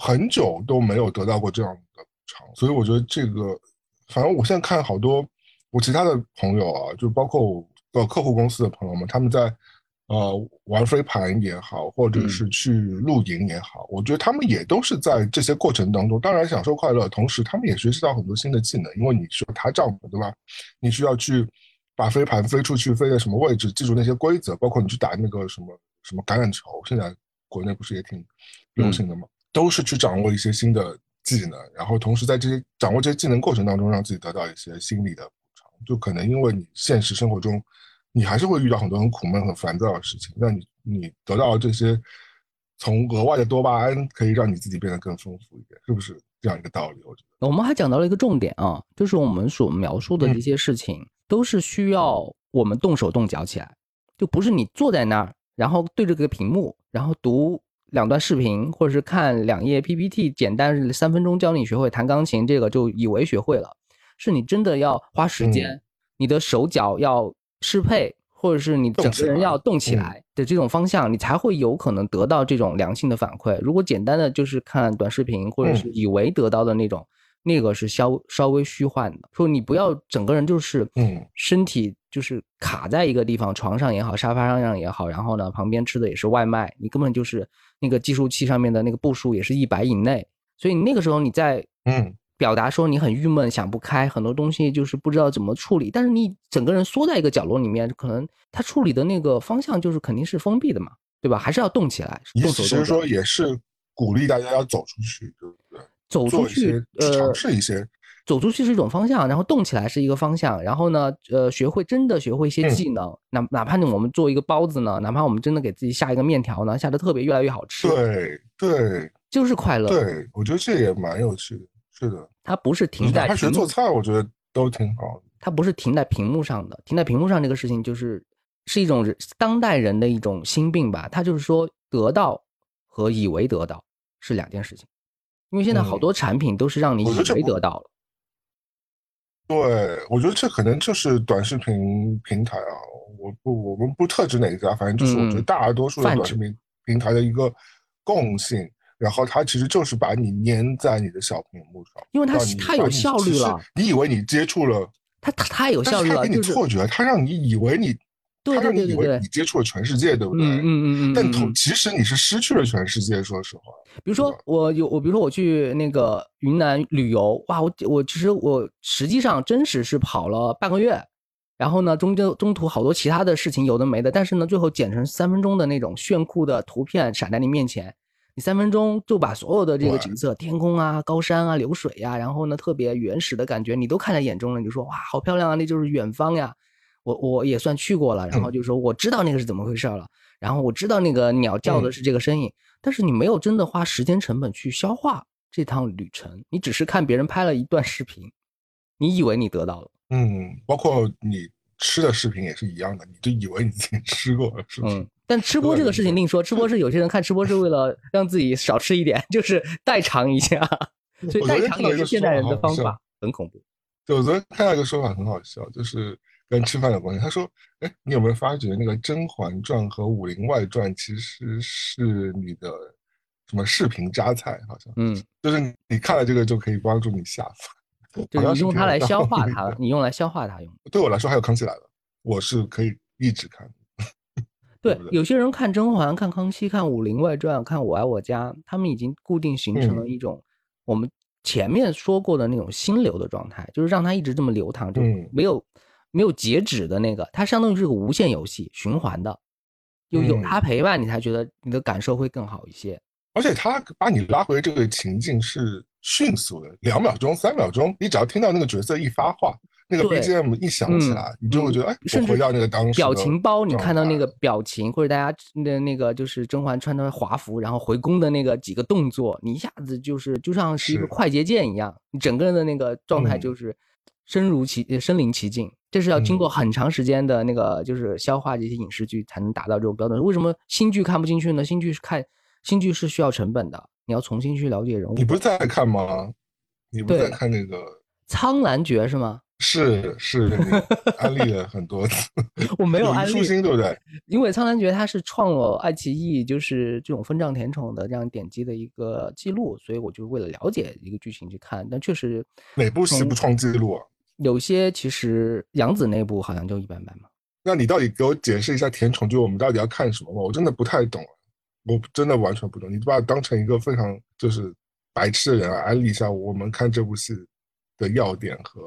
很久都没有得到过这样的补偿，所以我觉得这个，反正我现在看好多我其他的朋友啊，就包括呃客户公司的朋友们，他们在。呃，玩飞盘也好，或者是去露营也好，我觉得他们也都是在这些过程当中，当然享受快乐，同时他们也学习到很多新的技能。因为你需要踏帐篷，对吧？你需要去把飞盘飞出去，飞在什么位置，记住那些规则，包括你去打那个什么什么橄榄球，现在国内不是也挺流行的吗？都是去掌握一些新的技能，然后同时在这些掌握这些技能过程当中，让自己得到一些心理的补偿。就可能因为你现实生活中。你还是会遇到很多很苦闷、很烦躁的事情。那你你得到这些从额外的多巴胺，可以让你自己变得更丰富一点，是不是这样一个道理？我觉得我们还讲到了一个重点啊，就是我们所描述的这些事情，都是需要我们动手动脚起来，就不是你坐在那儿，然后对着个屏幕，然后读两段视频，或者是看两页 PPT，简单三分钟教你学会弹钢琴，这个就以为学会了，是你真的要花时间，你的手脚要。适配，或者是你整个人要动起来的这种方向，你才会有可能得到这种良性的反馈。如果简单的就是看短视频，或者是以为得到的那种，那个是稍稍微虚幻的。说你不要整个人就是嗯，身体就是卡在一个地方，床上也好，沙发上也好，然后呢，旁边吃的也是外卖，你根本就是那个计数器上面的那个步数也是一百以内，所以那个时候你在嗯。表达说你很郁闷，想不开，很多东西就是不知道怎么处理。但是你整个人缩在一个角落里面，可能他处理的那个方向就是肯定是封闭的嘛，对吧？还是要动起来。意思是说，也是鼓励大家要走出去，对不对？走出去，呃，尝试一些。走出去是一种方向，然后动起来是一个方向。然后呢，呃，学会真的学会一些技能。哪哪怕呢，我们做一个包子呢，哪怕我们真的给自己下一个面条呢，下的特别越来越好吃。对对，就是快乐。对，我觉得这也蛮有趣的。是的，它不是停在。他学做菜，我觉得都挺好的。它不是停在屏幕上的，停在屏幕上这个事情，就是是一种当代人的一种心病吧。他就是说，得到和以为得到是两件事情，因为现在好多产品都是让你以为得到了。对，我觉得这可能就是短视频平台啊，我不我们不特指哪一家，反正就是我觉得大多数的短视频平台的一个共性。然后它其实就是把你粘在你的小屏幕上，因为它太有效率了。你以为你接触了，它它太有效率了，给你错觉，它让你以为你，对对对对，你接触了全世界，对不对？嗯嗯嗯嗯。但同其实你是失去了全世界，说实话。比如说我有我，比如说我去那个云南旅游，哇，我我其实我实际上真实是跑了半个月，然后呢中间中途好多其他的事情有的没的，但是呢最后剪成三分钟的那种炫酷的图片闪在你面前。你三分钟就把所有的这个景色，天空啊、高山啊、流水呀，然后呢特别原始的感觉，你都看在眼中了。你就说哇，好漂亮啊，那就是远方呀。我我也算去过了，然后就说我知道那个是怎么回事了，然后我知道那个鸟叫的是这个声音，但是你没有真的花时间成本去消化这趟旅程，你只是看别人拍了一段视频，你以为你得到了。嗯，包括你吃的视频也是一样的，你就以为你自己吃过了，是不是？但吃播这个事情另说，吃播是有些人看吃播是为了让自己少吃一点，就是代偿一下，所以代偿也是现代人的方法，很恐怖。对我昨天看到一个说法很好笑，就是跟吃饭有关系。他说：“哎，你有没有发觉那个《甄嬛传》和《武林外传》其实是你的什么视频榨菜？好像，嗯，就是你看了这个就可以帮助你下饭，就是用它来消化它，你用来消化它用。对我来说，还有《康熙来了》，我是可以一直看。”对，有些人看甄嬛、看康熙、看武林外传、看我爱我家，他们已经固定形成了一种我们前面说过的那种心流的状态，就是让它一直这么流淌，就没有没有截止的那个，它相当于是个无限游戏循环的，有有它陪伴，你才觉得你的感受会更好一些。而且它把你拉回这个情境是迅速的，两秒钟、三秒钟，你只要听到那个角色一发话。那个 BGM 一响起来，你就会觉得哎，甚至回到那个当时表情包，你看到那个表情，或者大家的那个就是甄嬛穿的华服，然后回宫的那个几个动作，你一下子就是就像是一个快捷键一样，你整个人的那个状态就是身如其身临其境。这是要经过很长时间的那个就是消化这些影视剧才能达到这种标准。为什么新剧看不进去呢？新剧是看新剧是需要成本的，你要重新去了解人物。你不是在看吗？你不在看那个《苍兰诀》是吗？是是，安利了很多次。我没有 安利，对不对？因为苍兰诀它是创了爱奇艺就是这种分账甜宠的这样点击的一个记录，所以我就为了了解一个剧情去看。但确实，哪部戏不创记录啊？有些其实杨紫那部好像就一般般嘛。那你到底给我解释一下甜宠，就我们到底要看什么吧？我真的不太懂，我真的完全不懂。你把它当成一个非常就是白痴的人来安利一下我们看这部戏的要点和。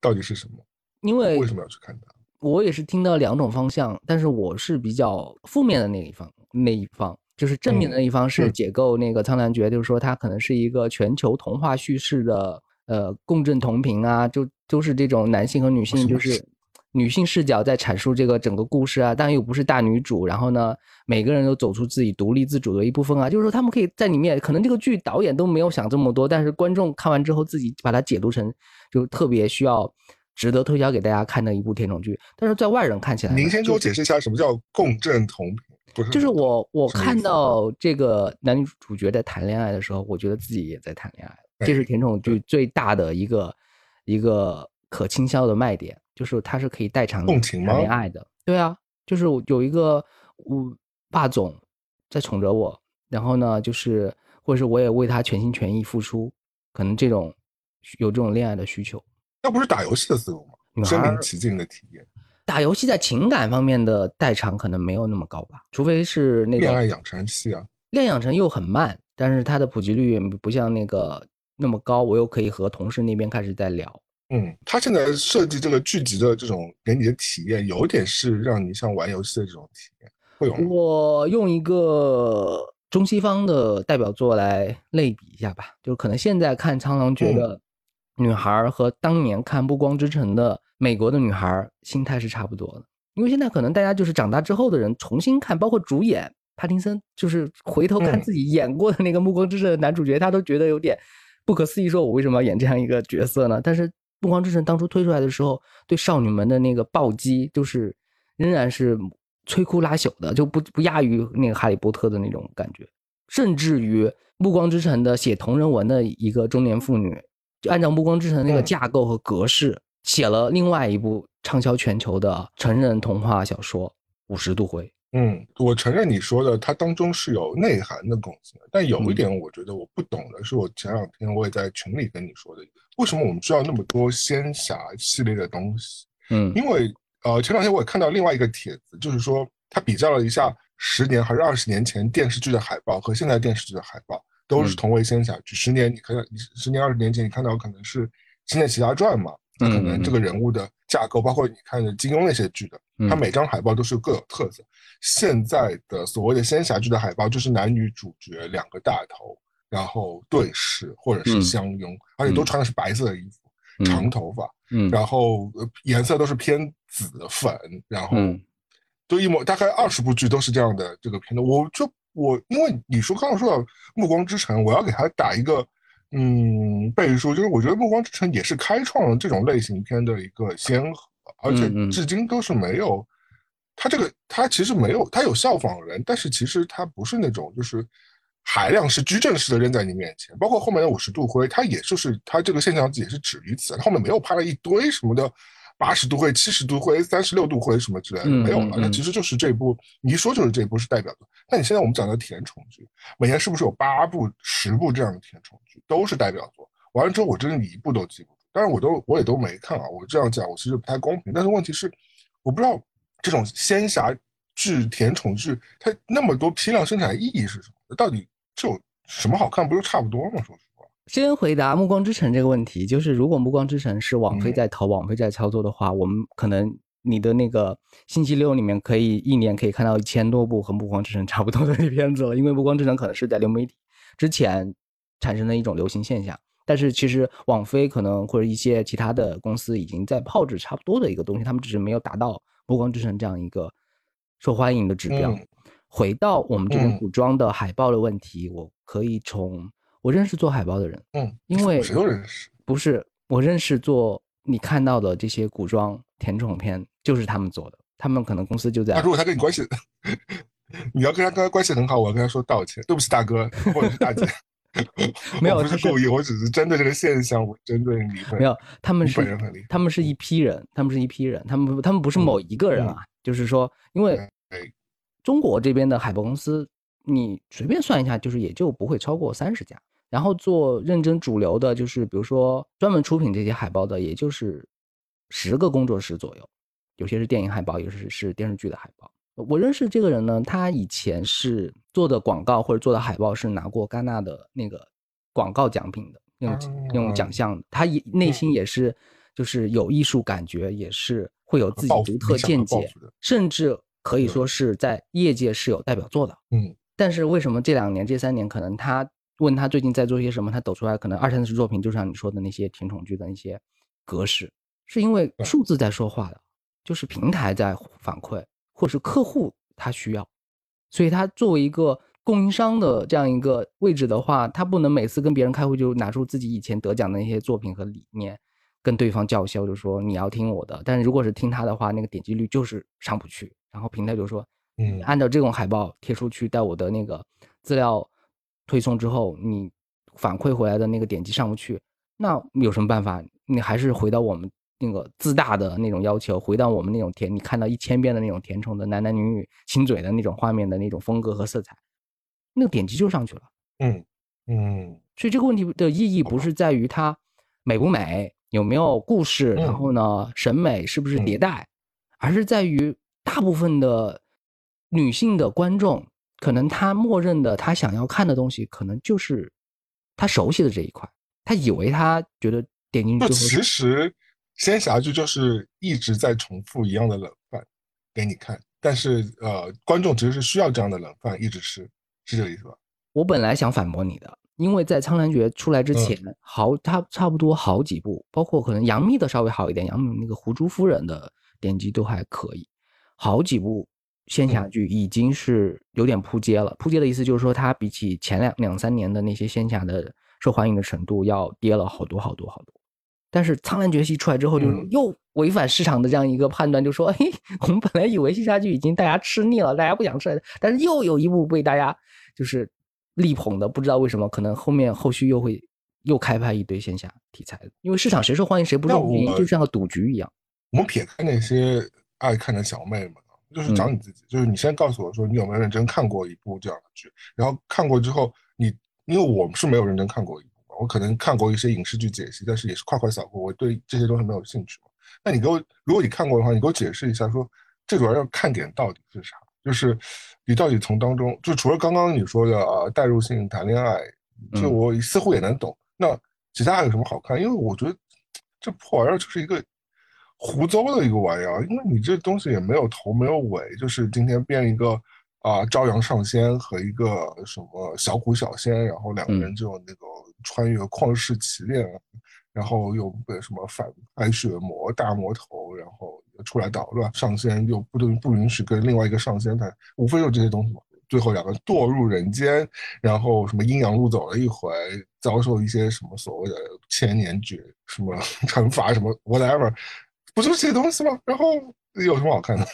到底是什么？因为为什么要去看它？我也是听到两种方向，但是我是比较负面的那一方。那一方就是正面的那一方是解构那个《苍兰诀》，就是说它可能是一个全球童话叙事的呃共振同频啊，就都是这种男性和女性就是女性视角在阐述这个整个故事啊，但又不是大女主。然后呢，每个人都走出自己独立自主的一部分啊，就是说他们可以在里面，可能这个剧导演都没有想这么多，但是观众看完之后自己把它解读成。就特别需要值得推销给大家看的一部甜宠剧，但是在外人看起来，您先给我解释一下什么叫共振同频？不是，就是我我看到这个男女主角在谈恋爱的时候，我觉得自己也在谈恋爱，这是甜宠剧最大的一个一个可倾销的卖点，就是他是可以代偿谈恋爱的。对啊，就是有一个我霸总在宠着我，然后呢，就是或者是我也为他全心全意付出，可能这种。有这种恋爱的需求，那不是打游戏的思路吗？身临其境的体验。打游戏在情感方面的代偿可能没有那么高吧，除非是那个恋爱养成系啊。恋养成又很慢，但是它的普及率不像那个那么高。我又可以和同事那边开始在聊。嗯，他现在设计这个剧集的这种给你的体验，有点是让你像玩游戏的这种体验，会有吗？我用一个中西方的代表作来类比一下吧，就可能现在看《苍狼》觉得。女孩和当年看《暮光之城》的美国的女孩心态是差不多的，因为现在可能大家就是长大之后的人重新看，包括主演帕丁森，就是回头看自己演过的那个《暮光之城》的男主角，他都觉得有点不可思议，说我为什么要演这样一个角色呢？但是《暮光之城》当初推出来的时候，对少女们的那个暴击，就是仍然是摧枯拉朽的，就不不亚于那个《哈利波特》的那种感觉，甚至于《暮光之城》的写同人文的一个中年妇女。就按照《暮光之城》那个嗯架构和格式，写了另外一部畅销全球的成人童话小说《五十度灰》。嗯，我承认你说的，它当中是有内涵的东西的，但有嗯一点我觉得我不懂的是，我前两天我也在群里跟你说的，为什么我们知道那么多仙侠系列的东西？嗯因为呃，前两天我也看到另外一个帖子，就是说他比较了一下十年还是二十年前电视剧的海报和现在电视剧的海报，都是嗯同为仙侠剧。十年你看到，十年二十年前你看到可能是《仙剑奇侠传》嘛，那可能这个人物的架构，包括你看的金庸那些剧的，嗯它每张海报都是各有特色。现在的所谓的仙侠剧的海报，就是男女主角两个大头，然后对视或者是嗯相拥，而且都穿的是白色的衣服，长头发。嗯然后呃颜色都是偏紫粉，然后嗯都一模大概二十部剧都是这样的这个片段。我就我因为你说刚刚说到《暮光之城》，我要给他打一个嗯背书，就是我觉得《暮光之城》也是开创了这种类型片的一个先河，而且至今都是没有。他这个他其实没有，他有效仿人，但是其实他不是那种就是海量是矩阵式的扔在你面前，包括后面的五十度灰，他也就是他这个现象也是止于此，后面没有拍了一堆什么的八十度灰、七十度灰、三十六度灰什么之类的，嗯没有了。那其实就是这部，你一说就是这部是代表作。那你现在我们讲的甜宠剧，每年是不是有八部、十部这样的甜宠剧，都是代表作？完了之后，我真的一部都记不住，当然我都我也都没看啊。我这样讲我其实不太公平，但是问题是，我不知道这种仙侠剧、甜宠剧，它那么多批量生产意义是什么？到底这有什么好看？不就差不多吗？说实话，先回答《暮光之城》这个问题，就是如果《暮光之城》是网飞嗯在投、网飞在操作的话，我们可能你的那个星期六里面可以一年可以看到一千多部和《暮光之城》差不多的 片子了，因为《暮光之城》可能是在流媒体之前产生的一种流行现象。但是其实网飞可能或者一些其他的公司已经在炮制差不多的一个东西，他们只是没有达到《暮光之城》这样一个受欢迎的指标。嗯回到我们这边嗯古装的海报的问题，我可以从我认识做海报的人，嗯，因为谁都认识。不是我认识做你看到的这些古装甜宠片，就是他们做的，他们可能公司就在那如果他跟你关系，你要跟他跟他关系很好，我要跟他说道歉，对不起大哥或者是大姐，没有他是我不是故意，我只是针对这个现象，我针对你没有，他们是他们是一批人，他们是一批人，他们他们不是某一个人啊，就是说，因为中国这边的海报公司，你随便算一下，就是也就不会超过三十家。然后做认真主流的，就是比如说专门出品这些海报的，也就是十个工作室左右，有些是电影海报，有些是是电视剧的海报。我认识这个人呢，他以前是做的广告或者做的海报是拿过戛纳的那个广告奖品的那种、那种奖项的，他也内心也是就是有艺术感觉，也是会有自己独特见解甚至可以说是在业界是有代表作的。嗯。但是为什么这两年、这三年，可能他问他最近在做些什么，他抖出来可能二三十作品，就像你说的那些甜宠剧的那些格式，是因为数字在说话的，就是平台在反馈，或是客户他需要，所以他作为一个供应商的这样一个位置的话，他不能每次跟别人开会就拿出自己以前得奖的那些作品和理念，跟对方叫嚣，就说你要听我的。但是如果是听他的话，那个点击率就是上不去，然后平台就说嗯按照这种海报贴出去，在我的那个资料推送之后，你反馈回来的那个点击上不去，那有什么办法？你还是回到我们那个自大的那种要求，回到我们那种甜，你看到一千遍的那种甜宠的男男女女亲嘴的那种画面的那种风格和色彩，那个点击就上去了。嗯嗯。所以这个问题的意义不是在于它美不美，有没有故事，嗯然后呢审美是不是迭代，而是在于大部分的女性的观众，可能她默认的她想要看的东西，可能就是她熟悉的这一块，她以为她觉得点进去就之后其实仙侠剧就是一直在重复一样的冷饭给你看，但是呃，观众其实是需要这样的冷饭一直吃，是这个意思吧？我本来想反驳你的，因为在《苍兰诀》出来之前，好差差不多好几部，包括可能杨幂的稍微好一点，杨幂那个《狐珠夫人》的点击都还可以，好几部仙侠剧已经是有点扑街了。扑街的意思就是说，它比起前两两三年的那些仙侠的受欢迎的程度要跌了好多好多好多。但是《苍兰诀》戏出来之后，就又违反市场的这样一个判断，就说：“哎，我们本来以为仙侠剧已经大家吃腻了，大家不想吃了，但是又有一部被大家就是力捧的，不知道为什么，可能后面后续又会又开拍一堆线下题材，因为市场谁受欢迎谁不受欢迎，就像个赌局一样。我们撇开那些爱看的小妹们，就是找你自己，就是你先告诉我说你有没有认真看过一部这样的剧，然后看过之后，你因为我们是没有认真看过一我可能看过一些影视剧解析，但是也是快快扫过，我对这些东西没有兴趣嘛。那你给我，如果你看过的话，你给我解释一下，说这主要要看点到底是啥？就是你到底从当中，就除了刚刚你说的啊，代入性谈恋爱，就我似乎也能懂。那其他还有什么好看？因为我觉得这破玩意儿就是一个胡诌的一个玩意儿，因为你这东西也没有头没有尾，就是今天变一个啊朝阳上仙和一个什么小虎小仙，然后两个人就那个穿越旷世奇恋。然后又被什么反派血魔大魔头，然后出来捣乱，上仙又不不不允许跟另外一个上仙谈，无非就这些东西嘛。最后两个堕入人间，然后什么阴阳路走了一回，遭受一些什么所谓的千年绝什么 惩罚什么 whatever，不就是这些东西吗？然后有什么好看的？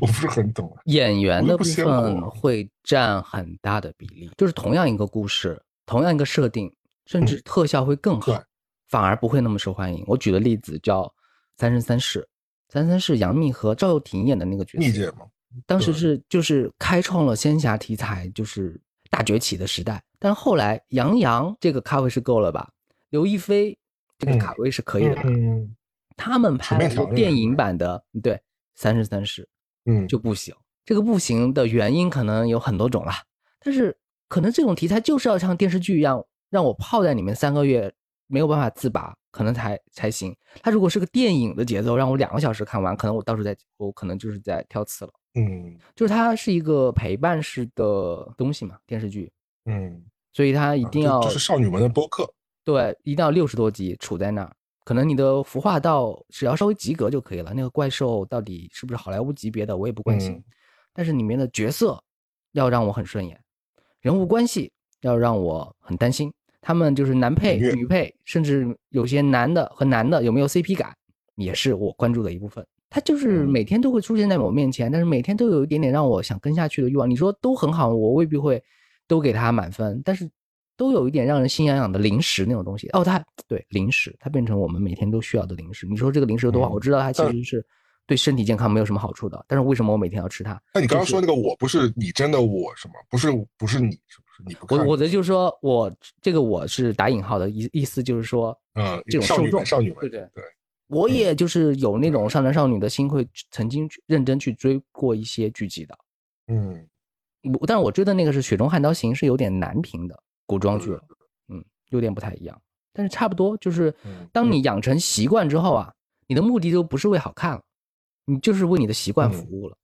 我不是很懂。演员的部分会占很大的比例，就是同样一个故事，同样一个设定，甚至特效会更好。反而不会那么受欢迎。我举的例子叫《三生三世》，《三生三世》杨幂和赵又廷演的那个角色，幂姐吗？当时是就是开创了仙侠题材就是大崛起的时代。但后来杨洋这个咖位是够了吧？刘亦菲这个卡位是可以的。嗯，他们拍了电影版的对《三生三世》，嗯，就不行。这个不行的原因可能有很多种啦，但是可能这种题材就是要像电视剧一样，让我泡在里面三个月。没有办法自拔，可能才才行。它如果是个电影的节奏，让我两个小时看完，可能我到时候再，我可能就是在挑刺了。嗯，就是它是一个陪伴式的东西嘛，电视剧。嗯，所以它一定要就是少女们的播客。对，一定要六十多集处在那儿，可能你的服化道只要稍微及格就可以了。那个怪兽到底是不是好莱坞级别的，我也不关心。但是里面的角色要让我很顺眼，人物关系要让我很担心。他们就是男配、女配，甚至有些男的和男的有没有 CP 感，也是我关注的一部分。他就是每天都会出现在我面前，但是每天都有一点点让我想跟下去的欲望。你说都很好，我未必会都给他满分，但是都有一点让人心痒痒的零食那种东西。哦，它对零食，它变成我们每天都需要的零食。你说这个零食有多好？我知道它其实是对身体健康没有什么好处的，但是为什么我每天要吃它？那你刚刚说那个我不是你真的我什么？不是，不是你是不是你不。我我的就是说，我这个我是打引号的意意思，就是说，嗯，这种受众，少女，对对对，我也就是有那种少男少女的心，会曾经认真去追过一些剧集的，嗯，我但是我追的那个是《雪中悍刀行》，是有点难评的古装剧，嗯，有点不太一样，但是差不多，就是当你养成习惯之后啊，你的目的就不是为好看了，你就是为你的习惯服务了，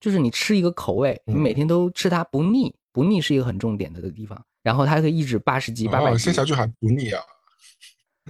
就是你吃一个口味，你每天都吃它不腻。不腻是一个很重点的的地方，然后它还可以一直八十级、八百级。仙侠剧还不腻啊？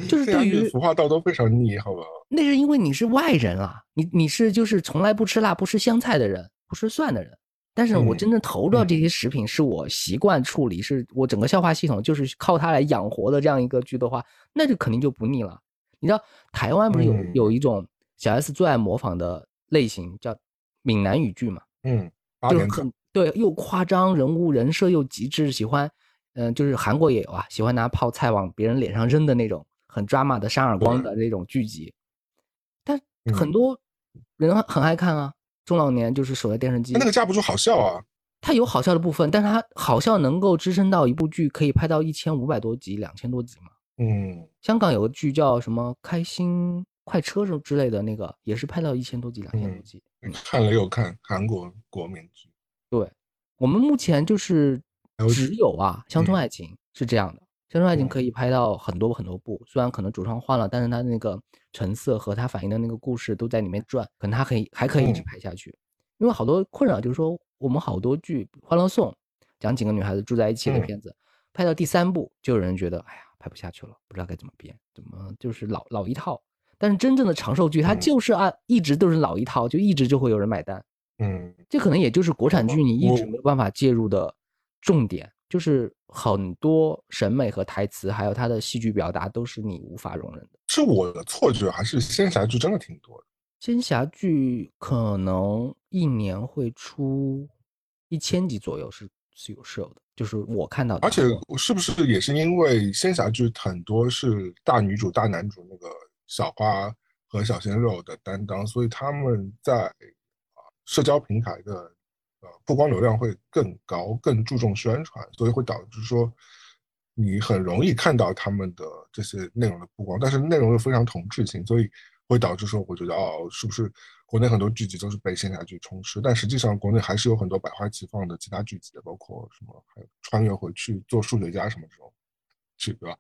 就是 对于服化道都非常腻，好吧？那是因为你是外人啊，你你是就是从来不吃辣、不吃香菜的人，不吃蒜的人。但是我真正投入到这些食品，是我习惯处理，是我整个消化系统就是靠它来养活的这样一个剧的话，那就肯定就不腻了。你知道台湾不是有有一种小 S 最爱模仿的类型叫闽南语剧嘛？嗯，就是很。对，又夸张，人物人设又极致，喜欢，嗯，就是韩国也有啊，喜欢拿泡菜往别人脸上扔的那种，很抓马的扇耳光的那种剧集，但很多人很爱看啊，中老年就是守在电视机。那个架不住好笑啊，它有好笑的部分，但是它好笑能够支撑到一部剧可以拍到一千五百多集、两千多集嘛？嗯，香港有个剧叫什么《开心快车》什么之类的，那个也是拍到一千多集、两千多集。看了又看，韩国国民剧。对，我们目前就是只有啊，乡村爱情是这样的，乡村爱情可以拍到很多很多部，虽然可能主创换了，但是它那个成色和它反映的那个故事都在里面转，可能它可以还可以一直拍下去。因为好多困扰就是说，我们好多剧《欢乐颂》讲几个女孩子住在一起的片子，拍到第三部就有人觉得，哎呀，拍不下去了，不知道该怎么编，怎么就是老老一套。但是真正的长寿剧，它就是按一直都是老一套，就一直就会有人买单。嗯，这可能也就是国产剧你一直没有办法介入的重点，就是很多审美和台词，还有他的戏剧表达都是你无法容忍的。是我的错觉，还是仙侠剧真的挺多的？仙侠剧可能一年会出一千集左右，是是有设的，就是我看到的。而且是不是也是因为仙侠剧很多是大女主、大男主那个小花和小鲜肉的担当，所以他们在啊社交平台的呃曝光流量会更高，更注重宣传，所以会导致说你很容易看到他们的这些内容的曝光，但是内容又非常同质性，所以会导致说我觉得哦，是不是？国内很多剧集都是被仙侠剧充斥，但实际上国内还是有很多百花齐放的其他剧集的，包括什么还有穿越回去做数学家什么这种剧，对吧？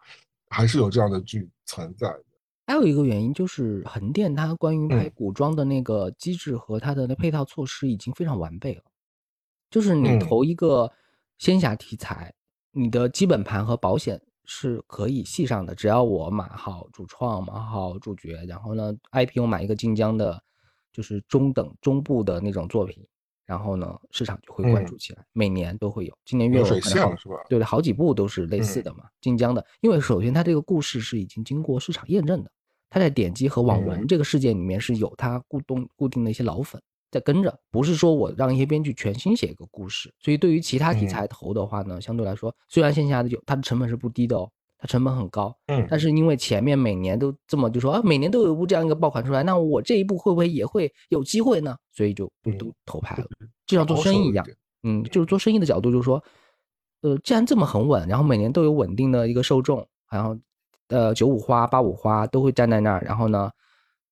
还是有这样的剧存在的。还有一个原因就是横店它关于拍古装的那个机制和它的那配套措施已经非常完备了，就是你投一个仙侠题材，你的基本盘和保险是可以系上的，只要我码好主创，码好主角，然后呢 IP 我买一个晋江的。就是中等中部的那种作品，然后呢，市场就会关注起来，每年都会有。今年月水象是吧？对对，好几部都是类似的嘛。晋江的，因为首先它这个故事是已经经过市场验证的，它在点击和网文这个世界里面是有它固定固定的一些老粉在跟着，不是说我让一些编剧全新写一个故事。所以对于其他题材投的话呢，相对来说，虽然线下的有它的成本是不低的哦。它成本很高，嗯，但是因为前面每年都这么就说啊，每年都有一部这样一个爆款出来，那我这一部会不会也会有机会呢？所以就都投拍了，就像做生意一样，嗯，就是做生意的角度，就是说，呃，既然这么很稳，然后每年都有稳定的一个受众，然后呃九五花八五花都会站在那儿，然后呢，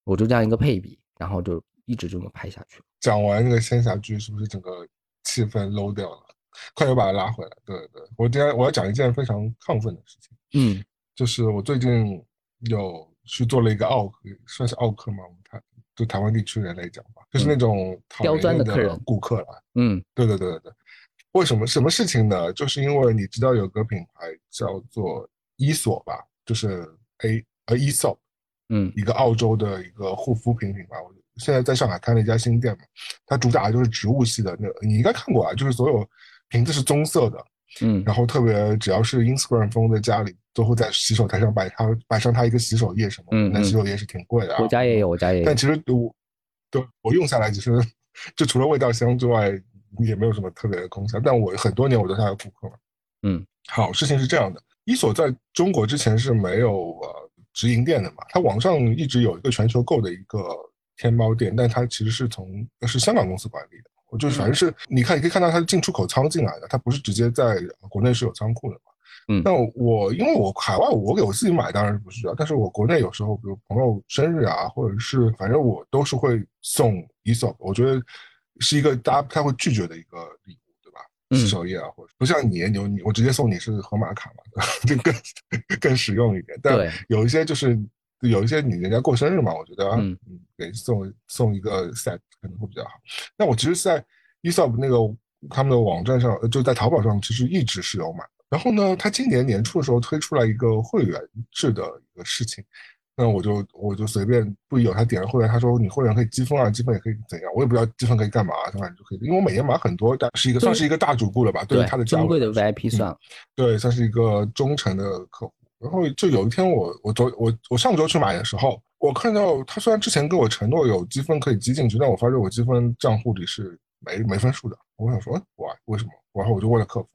我就这样一个配比，然后就一直这么拍下去。讲完那个仙侠剧，是不是整个气氛 low 掉了？快点把它拉回来。对对，我今天我要讲一件非常亢奋的事情。嗯，就是我最近有去做了一个奥克，算是奥克吗，我们台就台湾地区人来讲吧，就是那种刁钻的顾客了。嗯，对对对对对。为什么什么事情呢？就是因为你知道有个品牌叫做伊索吧，就是 A 呃伊索，嗯，一个澳洲的一个护肤品品牌，我现在在上海开了一家新店嘛，它主打的就是植物系的，那你应该看过啊，就是所有瓶子是棕色的。嗯，然后特别只要是 Instagram 风的家里，都会在洗手台上摆它，摆上它一个洗手液什么。嗯，那洗手液是挺贵的。我家也有，我家也有。但其实我，对我用下来，其实就除了味道香之外，也没有什么特别的功效。但我很多年我都是它的顾客嘛。嗯，好，事情是这样的，伊索在中国之前是没有呃直营店的嘛，它网上一直有一个全球购的一个天猫店，但它其实是从是香港公司管理的。我就反正是你看，你可以看到它是进出口仓进来的，它不是直接在国内是有仓库的嘛。嗯，那我因为我海外我给我自己买当然是不需要，但是我国内有时候比如朋友生日啊，或者是反正我都是会送 ESOP，我觉得是一个大家不太会拒绝的一个礼物，对吧？洗手液啊，或者不像你，你你我直接送你是盒马卡嘛，就更更实用一点。但有一些就是有一些女人家过生日嘛，我觉得嗯给送送一个 set。可能会比较好。那我其实，在 ESOP 那个他们的网站上，就在淘宝上，其实一直是有买。然后呢，他今年年初的时候推出来一个会员制的一个事情，那我就我就随便不有他点了会员，他说你会员可以积分啊，积分也可以怎样，我也不知道积分可以干嘛，反正就可以。因为我每年买很多，但是一个算是一个大主顾了吧？对他的珍贵的 VIP 算，对，算是一个忠诚的客户。然后就有一天，我我昨我我上周去买的时候。我看到他虽然之前跟我承诺有积分可以积进去，但我发现我积分账户里是没没分数的。我想说，哇，为什么？然后我就问了客服，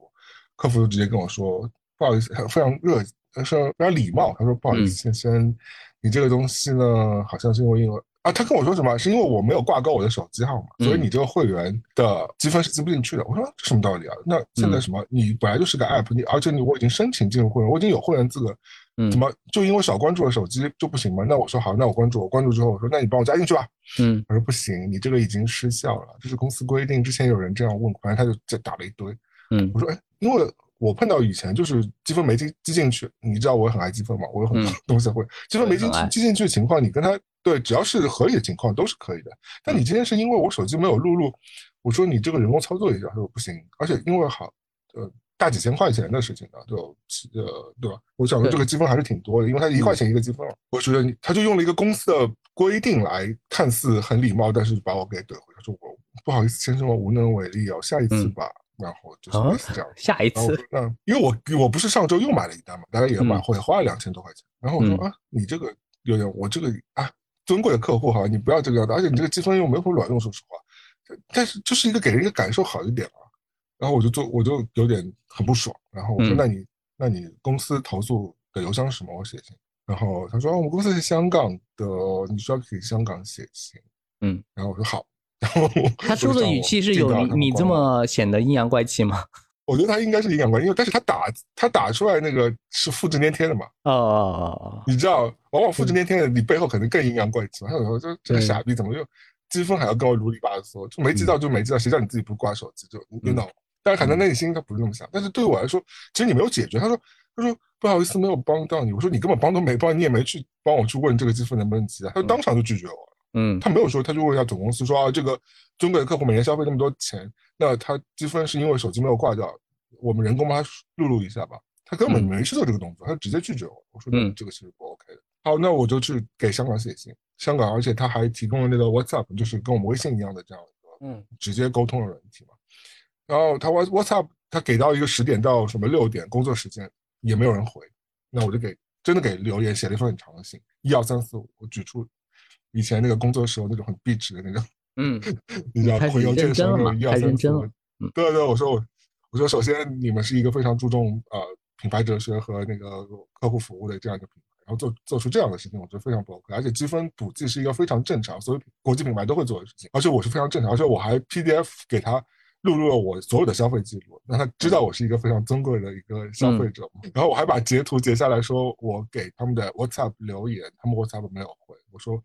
客服就直接跟我说，不好意思，非常热，是非常礼貌。他说，不好意思，先生，你这个东西呢，好像是因为因为。啊，他跟我说什么？是因为我没有挂钩我的手机号码，所以你这个会员的积分是积不进去的。我说这什么道理啊？那现在什么？你本来就是个 app，你而且你我已经申请进入会员，我已经有会员资格，怎么就因为少关注了手机就不行吗？那我说好，那我关注，我关注之后我说那你帮我加进去吧。嗯，他说不行，你这个已经失效了，这是公司规定。之前有人这样问，反正他就再打了一堆。嗯，我说哎，因为我碰到以前就是积分没积积进去，你知道我很爱积分嘛，我有很多 东西会积分没积积进去的情况，你跟他。对，只要是合理的情况都是可以的。但你今天是因为我手机没有录入，我说你这个人工操作一下，他说不行。而且因为好，呃，大几千块钱的事情呢，就呃，对吧？我想说这个积分还是挺多的，因为他一块钱一个积分。我觉得你他就用了一个公司的规定来，看似很礼貌，但是把我给怼回。他说我不好意思，先生，我无能为力哦，下一次吧。然后就是这样。下一次。嗯因为我我不是上周又买了一单嘛，大概也买会花了两千多块钱。然后我说啊，你这个有点，我这个啊。尊贵的客户哈，你不要这个样子，而且你这个积分又没有什么卵用，说实话。但是就是一个给人一个感受好一点啊。然后我就做，我就有点很不爽。然后我说：“嗯那你，那你公司投诉的邮箱是什么？”我写信。然后他说：“哦我们公司是香港的，你需要给香港写信。”嗯，然后我说：“好。”然 后他说的语气是有你你这，么显得阴阳怪气吗？我觉得他应该是阴阳怪气，因为但是他打他打出来那个是复制粘贴的嘛，哦哦哦哦，你知道，往往复制粘贴的你背后可能更阴阳怪气嘛。他有时候就这个傻逼怎么就积分还要跟我啰里吧嗦，就没记到就没记到，谁叫你自己不挂手机就 you know。但是可能内心他不是这么想，但是对我来说，其实你没有解决。他说他说不好意思没有帮到你，我说你根本帮都没帮，你也没去帮我去问这个积分能不能积啊，他就当场就拒绝我了。嗯他没有说，他就问一下总公司说啊，这个中国的客户每年消费那么多钱，那他积分是因为手机没有挂掉，我们人工帮他录入一下吧。他根本嗯没去做这个动作，他直接拒绝我。我说那嗯这个其实不 OK 的。好，那我就去给香港写信，香港，而且他还提供了那个 WhatsApp，就是跟我们微信一样的这样一个嗯直接沟通的软体嘛。然后他 What WhatsApp 他给到一个十点到什么六点工作时间也没有人回，那我就给真的给留言写了一封很长的信，一二三四五，我举出以前那个工作时候那种很壁纸的那种，嗯你知道开始回邮件的时候那种一二三四对对，我说我我说首先你们是一个非常注重呃品牌哲学和那个客户服务的这样一个品牌，然后做做出这样的事情，我觉得非常不 OK，而且积分补记是一个非常正常，所有国际品牌都会做的事情，而且我是非常正常，而且我还 PDF 给他。录入了我所有的消费记录，让他知道我是一个非常尊贵的一个消费者。然后我还把截图截下来说，我给他们的 WhatsApp 留言，他们 WhatsApp 没有回。我说，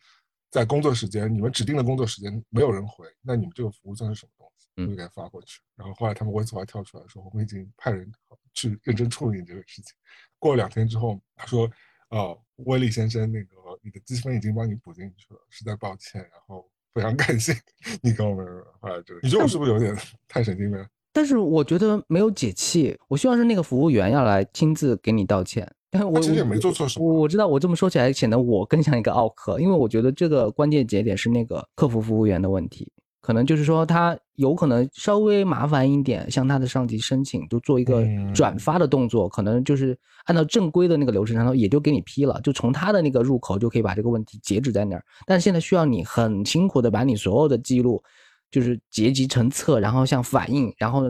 在工作时间，你们指定的工作时间没有人回，那你们这个服务算是什么东西？我就给他发过去。然后后来他们 WhatsApp 还跳出来说，我们已经派人去认真处理这个事情。过了两天之后，他说，呃，威利先生，那个你的积分已经帮你补进去了，实在抱歉。然后。非常 感谢你跟我们发这个，你说我是不是有点太神经病了？但是我觉得没有解气，我希望是那个服务员要来亲自给你道歉。但是我其实也没做错什么。我我知道，我这么说起来显得我更像一个奥客，因为我觉得这个关键节点是那个客服服务员的问题，可能就是说他有可能稍微麻烦一点，向他的上级申请，就做一个转发的动作，可能就是按照正规的那个流程然后也就给你批了，就从他的那个入口就可以把这个问题截止在那儿。但是现在需要你很辛苦的把你所有的记录，就是结集成册，然后向反映，然后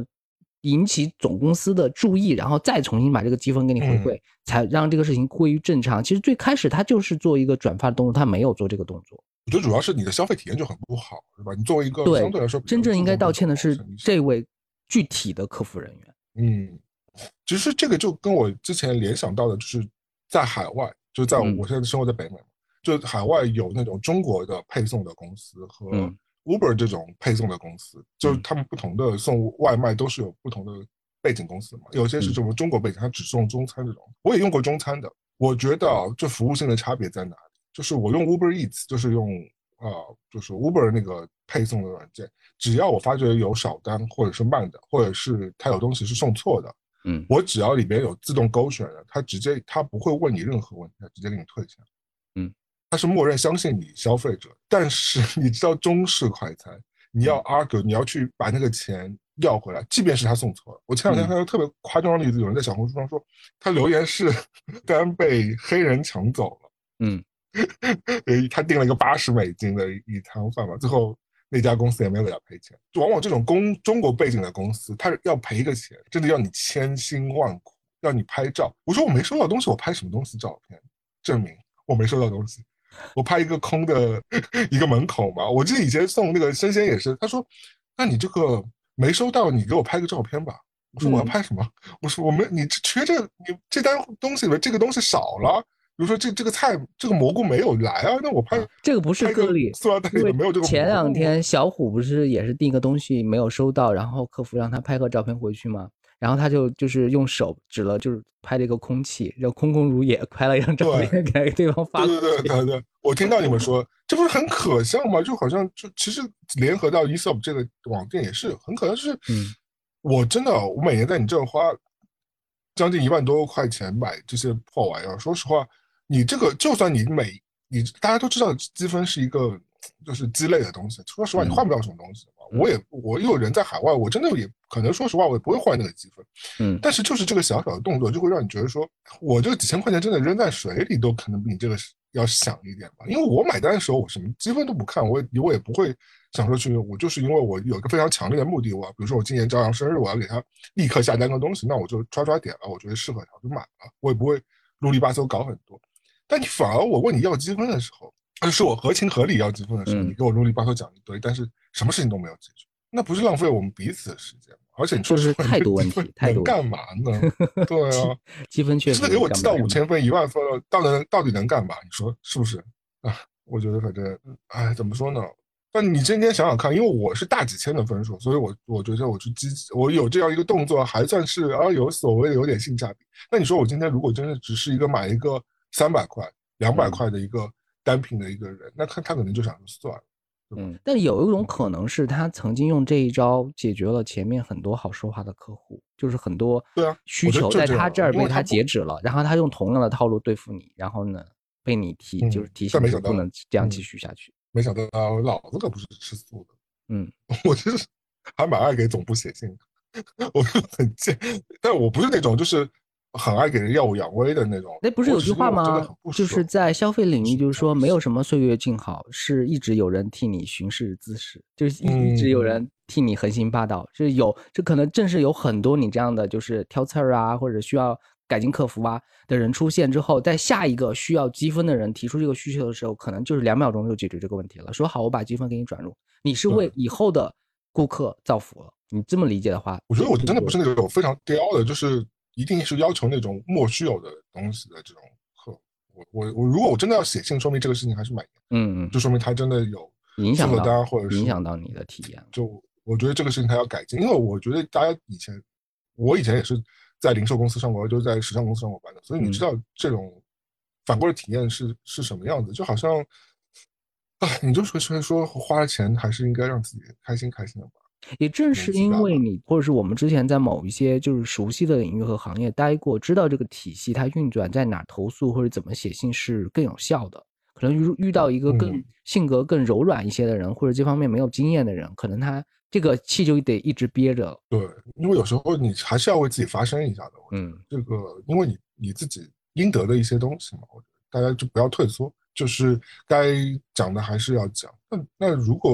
引起总公司的注意，然后再重新把这个积分给你回馈，嗯、才让这个事情归于正常。其实最开始他就是做一个转发的动作，他没有做这个动作。我觉得主要是你的消费体验就很不好，是吧？你作为一个相对来说真正应该道歉的是这位具体的客服人员。嗯，其实这个就跟我之前联想到的，就是在海外，就是在嗯我现在生活在北美嘛，就海外有那种中国的配送的公司和嗯 Uber 这种配送的公司，就是他们不同的送外卖都是有不同的背景公司嘛，有些是什么中国背景，它只送中餐这种，我也用过中餐的，我觉得这服务性的差别在哪里？就是我用 Uber Eats，就是用呃，就是 Uber 那个配送的软件，只要我发觉有少单或者是慢的，或者是它有东西是送错的，嗯，我只要里边有自动勾选的，它直接它不会问你任何问题，它直接给你退钱，嗯，它是默认相信你消费者，但是你知道中式快餐，你要 argue，你要去把那个钱要回来，即便是他送错了。我前两天看到特别夸张的例子，有人在小红书上说，他留言是 单被黑人抢走了，嗯。他订了一个八十美金的一餐饭嘛，最后那家公司也没有给他赔钱。就往往这种公中国背景的公司，他要赔个钱，真的要你千辛万苦，要你拍照。我说我没收到东西，我拍什么东西照片证明我没收到东西？我拍一个空的 一个门口嘛。我记得以前送那个生鲜也是，他说：“那你这个没收到，你给我拍个照片吧。”我说我要拍什么？嗯、我说我没，你缺这你这单东西里面这个东西少了。比如说这这个菜这个蘑菇没有来啊，那我拍、啊、这个不是个例，塑料袋里面没有这个。前两天小虎不是也是订个东西没有收到，然后客服让他拍个照片回去吗？然后他就就是用手指了，就是拍了一个空气，然后空空如也，拍了一张照片给对方发。对对对对对，我听到你们说，这不是很可笑吗？就好像就其实联合到 eShop 这个网店也是很可能是，嗯，我真的我每年在你这花将近一万多块钱买这些破玩意儿，说实话。你这个，就算你每你大家都知道积分是一个就是鸡肋的东西，说实话你换不了什么东西。嗯、我也我有人在海外，我真的也可能说实话我也不会换那个积分。嗯，但是就是这个小小的动作，就会让你觉得说，我这个几千块钱真的扔在水里都可能比你这个要响一点吧。因为我买单的时候，我什么积分都不看，我也我也不会想说去，我就是因为我有一个非常强烈的目的，我比如说我今年朝阳生日，我要给他立刻下单个东西，那我就抓抓点了，我觉得适合他，我就买了，我也不会啰里吧嗦搞很多。但你反而我问你要积分的时候，是我合情合理要积分的时候，你给我啰里吧嗦讲一堆，但是什么事情都没有解决，那不是浪费我们彼此的时间吗？而且你说是态度问 题，态度干嘛呢？对啊，积分确实真的给我积到五千分、一万分了，到底到底能干嘛？你说是不是啊？我觉得反正，哎，怎么说呢？但你今天想想看，因为我是大几千的分数，所以我我觉得我去积，我有这样一个动作，还算是啊有所谓的有点性价比。那你说我今天如果真的只是一个买一个三百块、两百块的一个单品的一个人，那他他可能就想算了。嗯，但有一种可能是他曾经用这一招解决了前面很多好说话的客户，就是很多对啊需求在他这儿被他截止了，然后他用同样的套路对付你，然后呢被你提就是提醒不能这样继续下去。没想到老子可不是吃素的，嗯，我就是还蛮爱给总部写信，我就很贱，但我不是那种就是很爱给人耀武扬威的那种。那不是有句话吗？就是在消费领域，就是说没有什么岁月静好，是一直有人替你巡视姿势，就是一直有人替你横行霸道。就是有，这可能正是有很多你这样的就是挑刺儿啊，或者需要。改进客服啊的人出现之后，在下一个需要积分的人提出这个需求的时候，可能就是两秒钟就解决这个问题了。说好，我把积分给你转入，你是为以后的顾客造福了。你这么理解的话，我觉得我真的不是那种非常刁的，就是一定是要求那种莫须有的东西的这种客。我我我，如果我真的要写信，说明这个事情还是蛮嗯嗯，就说明他真的有影响到或者是影响到你的体验。就我觉得这个事情他要改进，因为我觉得大家以前，我以前也是。在零售公司上过，就是在时尚公司上过班的，所以你知道这种反过来体验是是什么样子。就好像，啊，你就说说说花了钱还是应该让自己开心开心的吧。也正是因为你，或者是我们之前在某一些就是熟悉的领域和行业待过，知道这个体系它运转在哪，投诉或者怎么写信是更有效的。可能遇遇到一个更性格更柔软一些的人，或者这方面没有经验的人，可能他。这个气就得一直憋着。对，因为有时候你还是要为自己发声一下的。嗯，这个因为你你自己应得的一些东西嘛，我觉得大家就不要退缩，就是该讲的还是要讲。那那如果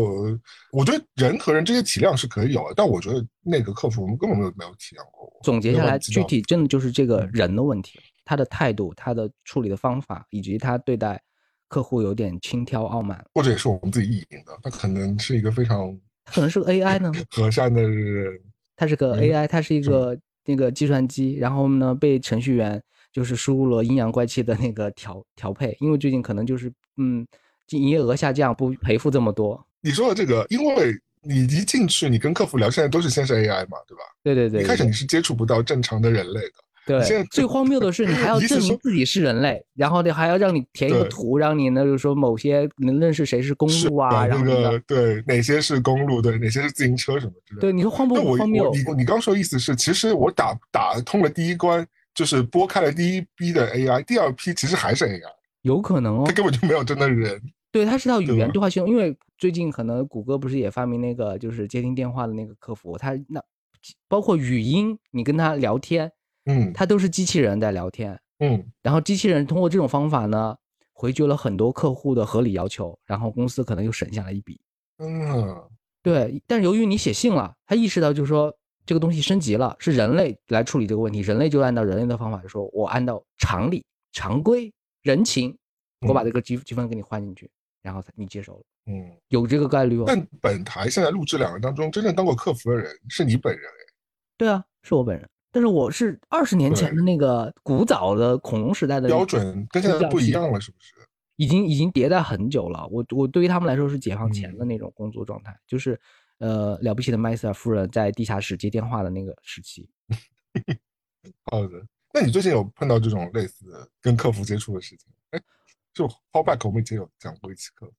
我觉得人和人之间体谅是可以有的，但我觉得那个客服我们根本没有没有体谅过。总结下来，具体真的就是这个人的问题，他的态度、他的处理的方法，以及他对待客户有点轻佻傲慢，或者也是我们自己意淫的，他可能是一个非常。可能是个 AI 呢？和善的人，他是个 AI，他是一个那个计算机，然后呢被程序员就是输入了阴阳怪气的那个调调配，因为最近可能就是嗯营业额下降，不赔付这么多。你说的这个，因为你一进去，你跟客服聊，现在都是先是 AI 嘛，对吧？对对对，一开始你是接触不到正常的人类的。对，现在最荒谬的是，你还要 证明自己是人类，然后呢还要让你填一个图，让你呢就是说某些能认识谁是公路啊，然后对哪些是公路，对哪些是自行车什么之类的。对，你说荒不荒谬？你你刚说的意思是，其实我打打通了第一关，就是拨开了第一批的 AI，第二批其实还是 AI，有可能哦，他根本就没有真的人。对，它是套语言对话系统，因为最近可能谷歌不是也发明那个就是接听电话的那个客服，它那包括语音，你跟他聊天。嗯，它都是机器人在聊天，嗯，然后机器人通过这种方法呢，回绝了很多客户的合理要求，然后公司可能又省下了一笔。嗯，对，但是由于你写信了，他意识到就是说这个东西升级了，是人类来处理这个问题，人类就按照人类的方法说，我按照常理、常规、人情，我把这个积积分给你换进去，然后你接受了。嗯，有这个概率哦。但本台现在录制两人当中，真正当过客服的人是你本人哎。对啊，是我本人。但是我是二十年前的那个古早的恐龙时代的标准，跟现在不一样了，是不是？已经已经迭代很久了。我我对于他们来说是解放前的那种工作状态，就是呃了不起的麦瑟尔夫人在地下室接电话的那个时期。好的，那你最近有碰到这种类似的跟客服接触的事情？哎，就 Howback 我们以前有讲过一次课。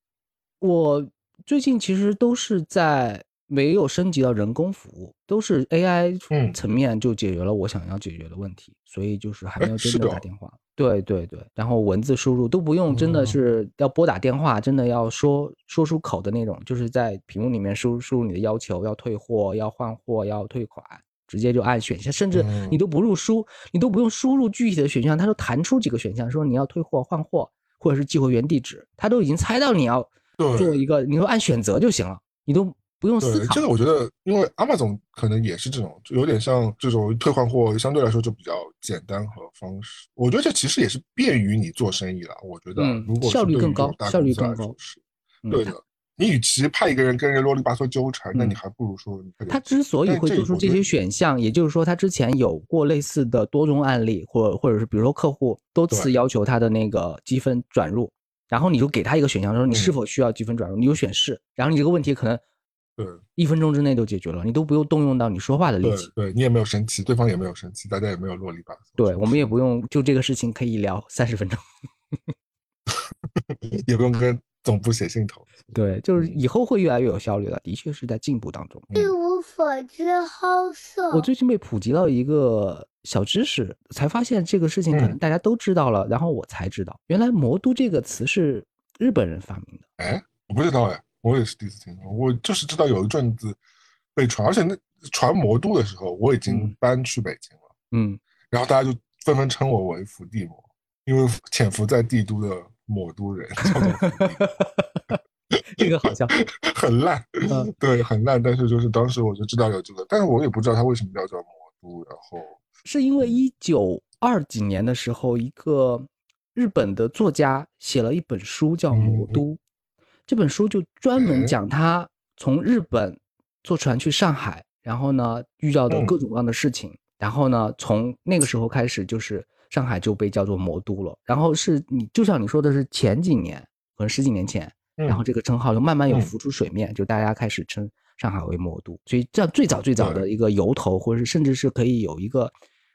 我最近其实都是在。没有升级到人工服务，都是 AI 层面就解决了我想要解决的问题，所以就是还没有真的打电话。对对对，然后文字输入都不用，真的是要拨打电话，真的要说说出口的那种，就是在屏幕里面输输入你的要求，要退货、要换货、要退款，直接就按选项，甚至你都不入输，你都不用输入具体的选项，它都弹出几个选项，说你要退货、换货，或者是寄回原地址，它都已经猜到你要做一个，你说按选择就行了。你都不用思，考。这个我觉得，因为阿玛总可能也是这种，就有点像这种退换货，相对来说就比较简单和方式。我觉得这其实也是便于你做生意了。我觉得嗯，如果是效率更高效率更高是嗯对的。你与其派一个人跟人啰里吧嗦纠缠，那嗯你还不如说他之所以会做出这些选项，也就是说，他之前有过类似的多种案例，或或者是比如说客户多次要求他的那个积分转入，然后你就给他一个选项，说你是嗯否需要积分转入，你就选是，然后你这个问题可能对一分钟之内就解决了，你都不用动用到你说话的力气。对对，你也没有生气，对方也没有生气，大家也没有啰里吧嗦。对，我们也不用就这个事情可以聊三十分钟。也不用跟总部写信投。对，就是嗯以后会越来越有效率的，的确是在进步当中。嗯一无所知好色。我最近被普及到一个小知识，才发现这个事情可能嗯大家都知道了，然后我才知道，原来“魔都”这个词是日本人发明的。哎，我不知道哎，我也是第一次听说。我就是知道有一阵子被传，而且那传魔都的时候，我已经嗯搬去北京了，嗯，然后大家就纷纷称我为伏地魔，因为潜伏在帝都的魔都人，这个好像。很烂，嗯对，很烂。但是就是当时我就知道有这个，但是我也不知道它为什么叫做魔都，然后是因为一九二几年的时候，一个日本的作家写了一本书叫《魔都》，这本书就专门哎讲他从日本坐船去上海，然后呢遇到的嗯。各种各样的事情，然后呢从那个时候开始，就是上海就被叫做魔都了。然后是你就像你说的是前几年，可能十几年前，嗯然后这个称号就慢慢有嗯。浮出水面，就大家开始称上海为魔都。所以这样最早最早的一个由头，或者是甚至是可以有一个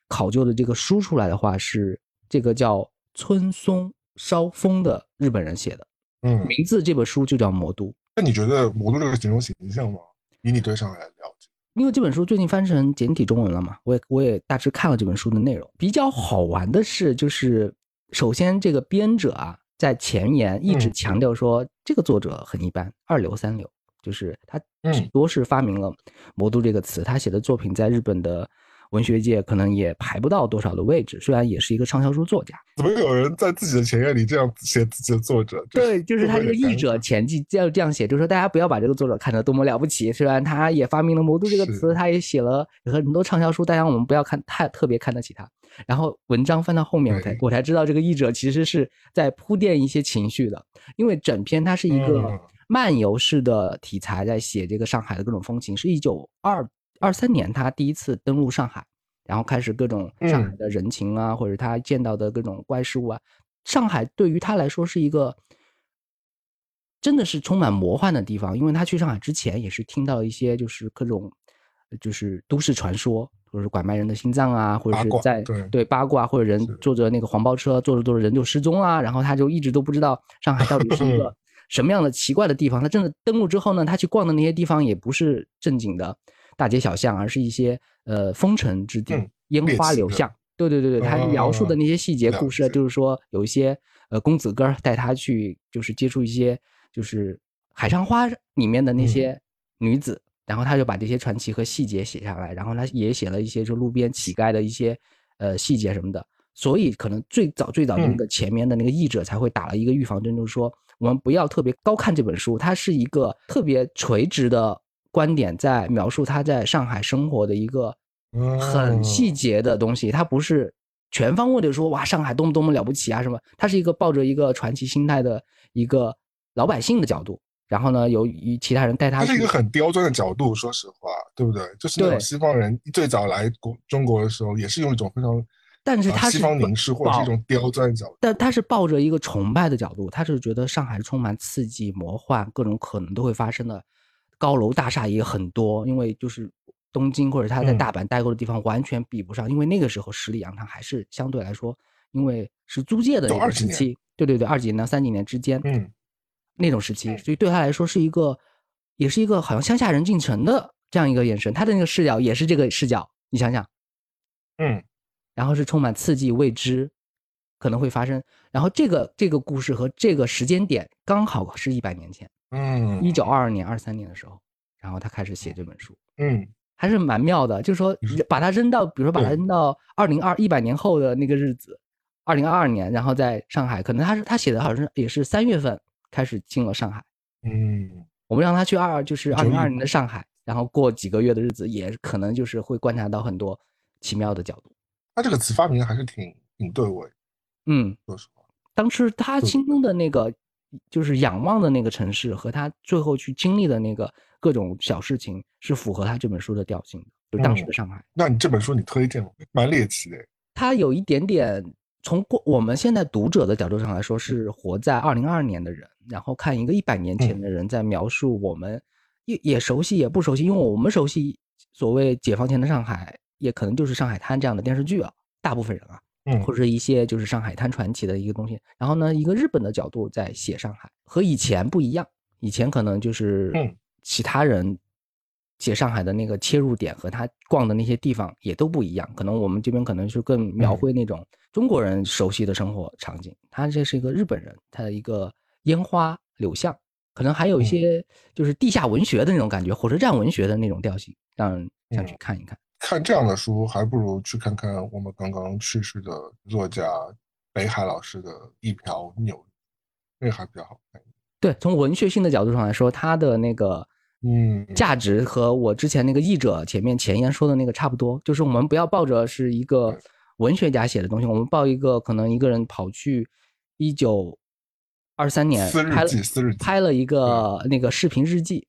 考究的这个书出来的话，是这个叫村松烧风的日本人写的，嗯，名字这本书就叫《魔都》。那你觉得魔都这个形容形象吗？以你对上海的了解，因为这本书最近翻成简体中文了嘛，我也我也大致看了这本书的内容。比较好玩的是，就是首先这个编者啊，在前言一直嗯强调说，这个作者很一般，二流三流，就是他只嗯多是发明了“魔都”这个词，他写的作品在日本的文学界可能也排不到多少的位置，虽然也是一个畅销书作家。怎么有人在自己的前言里这样写自己的作者？对，就是他这个译者前记这样这样写，就是说大家不要把这个作者看得多么了不起，虽然他也发明了“魔都”这个词，他也写了很多畅销书，大家我们不要看太特别看得起他。然后文章翻到后面，我才我才知道这个译者其实是在铺垫一些情绪的，因为整篇它是一个嗯漫游式的题材，在写这个上海的各种风情，是一九二二三年他第一次登陆上海，然后开始各种上海嗯。的人情啊，或者他见到的各种怪事物啊，上海对于他来说是一个真的是充满魔幻的地方，因为他去上海之前也是听到一些就是各种就是都市传说，或者是拐卖人的心脏啊，或者是在对八卦，或者人坐着那个黄包车，坐着坐着人就失踪啊，然后他就一直都不知道上海到底是一个什么样的奇怪的地方。他真的登陆之后呢，他去逛的那些地方也不是正经的大街小巷，而是一些呃风尘之地，嗯烟花柳巷。对对对对，他描述的那些细节故事，就是说有一些呃公子哥带他去，就是接触一些就是海上花里面的那些女子，然后他就把这些传奇和细节写下来，然后他也写了一些就路边乞丐的一些呃细节什么的，所以可能最早最早的那嗯。个前面的那个译者才会打了一个预防针，就是说我们不要特别高看这本书，它是一个特别垂直的观点，在描述他在上海生活的一个很细嗯节的东西，他不是全方位的说哇上海多么多么了不起啊什么，他是一个抱着一个传奇心态的一个老百姓的角度，然后呢由于其他人带他去它是一个很刁钻的角度，说实话，对不对？就是那种西方人最早来国中国的时候，也是用一种非常但是他是方凝视或者是一种刁钻的角度。但他是抱着一个崇拜的角度，他是觉得上海充满刺激、魔幻，各种可能都会发生的，高楼大厦也很多，因为就是东京或者他在嗯。大阪待过的地方完全比不上，因为那个时候十里洋场还是相对来说，因为是租界的那个时期，对对对，二几年到三几年之间，嗯，那种时期，所以对他来说是一个，也是一个好像乡下人进城的这样一个眼神，他的那个视角也是这个视角，你想想，嗯，然后是充满刺激未知，可能会发生。然后这个这个故事和这个时间点刚好是一百年前，嗯，一九二二年、二三年的时候，然后他开始写这本书，嗯，还是蛮妙的。就是说把它扔到，比如说把它扔到二零二一百年后的那个日子，二零二二年，然后在上海，可能他是他写的好像也是三月份开始进了上海。嗯，我们让他去二就是二零二二年的上海，然后过几个月的日子，也可能就是会观察到很多奇妙的角度。他这个词发明还是挺挺对味，嗯，说实话。当时他心中的那个就是仰望的那个城市和他最后去经历的那个各种小事情，是符合他这本书的调性的，就是当时的上海。那你这本书你推荐吗？蛮猎奇的。他有一点点从过我们现在读者的角度上来说，是活在二零二二年的人，然后看一个一百年前的人在描述我们也也熟悉也不熟悉，因为我们熟悉所谓解放前的上海，也可能就是《上海滩》这样的电视剧啊，大部分人啊，嗯或者一些就是上海滩传奇的一个东西。然后呢，一个日本的角度在写上海，和以前不一样。以前可能就是嗯其他人写上海的那个切入点和他逛的那些地方也都不一样。可能我们这边可能是更描绘那种中国人熟悉的生活场景，他这是一个日本人，他的一个烟花柳巷，可能还有一些就是地下文学的那种感觉，火车站文学的那种调性，让人想去看一看。看这样的书，还不如去看看我们刚刚去世的作家北海老师的《一瓢牛》，那个还比较好看。对，从文学性的角度上来说，他的那个嗯，价值和我之前那个译者前面前言说的那个差不多，就是我们不要抱着是一个文学家写的东西，我们抱一个可能一个人跑去一九二三年拍了拍了一个那个视频日记，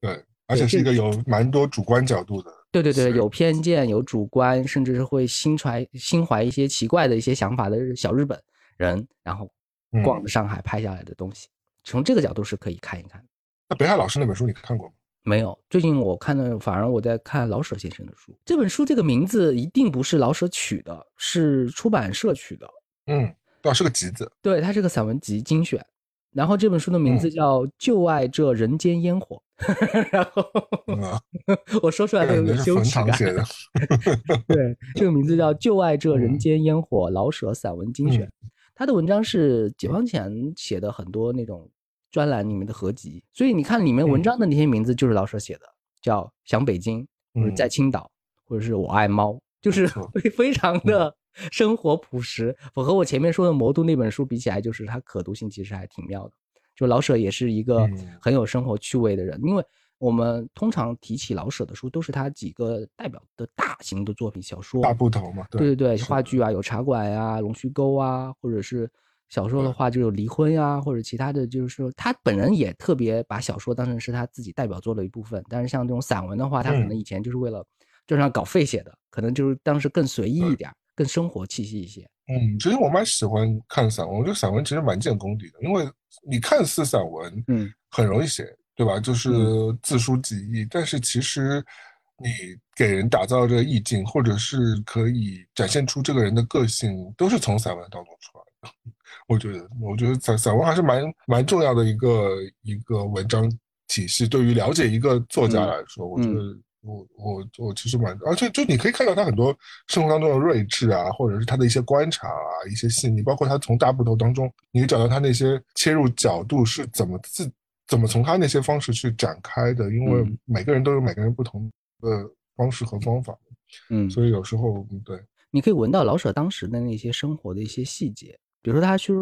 对，而且是一个有蛮多主观角度的。对对对，有偏见、有主观，甚至是会心怀心怀一些奇怪的一些想法的小日本人，然后嗯逛着上海拍下来的东西，从这个角度是可以看一看。那北海老师那本书你看过吗？没有，最近我看的反而我在看老舍先生的书。这本书这个名字一定不是老舍取的，是出版社取的。嗯，对啊，是个集子。对，它是个散文集精选。然后这本书的名字嗯。叫《就爱这人间烟火》，然后嗯，我说出来都有点羞耻感。唐写的。对，这个名字叫《就爱这人嗯。间烟火》，老舍散文精选。他的文章是解放前写的很多那种专栏里面的合集，所以你看里面文嗯。章的那些名字就是老舍写的，叫《想北京》或者嗯。在青岛，或者是我爱猫，就是错。非非常的生活朴实。我和我前面说的《魔都》那本书比起来，就是它可读性其实还挺妙的。就老舍也是一个嗯很有生活趣味的人，因为我们通常提起老舍的书，都是他几个代表的大型的作品小说，大部头嘛，对对对，话剧啊，有茶馆啊、龙须沟啊，或者是小说的话就有离婚呀、或者其他的，就是说他本人也特别把小说当成是他自己代表作的一部分。但是像这种散文的话，他可能嗯以前就是为了赚上稿费写的，可能就是当时更随意一点儿，更生活气息一些。嗯，其实我蛮喜欢看散文，我觉得散文其实蛮见功底的，因为你看似散文，嗯，很容易写，对吧？就是字书几意，但是其实你给人打造这个意境，或者是可以展现出这个人的个性，都是从散文当中出来的。我觉得，我觉得散散文还是蛮蛮重要的一个一个文章体系，对于了解一个作家嗯来说，我觉得我我我其实蛮，而且就你可以看到他很多生活当中的睿智啊，或者是他的一些观察啊，一些细腻，包括他从大部头当中，你可以找到他那些切入角度是怎么自怎么从他那些方式去展开的，因为嗯。每个人都有每个人不同的方式和方法，嗯，所以有时候嗯对。你可以闻到老舍当时的那些生活的一些细节，比如说他去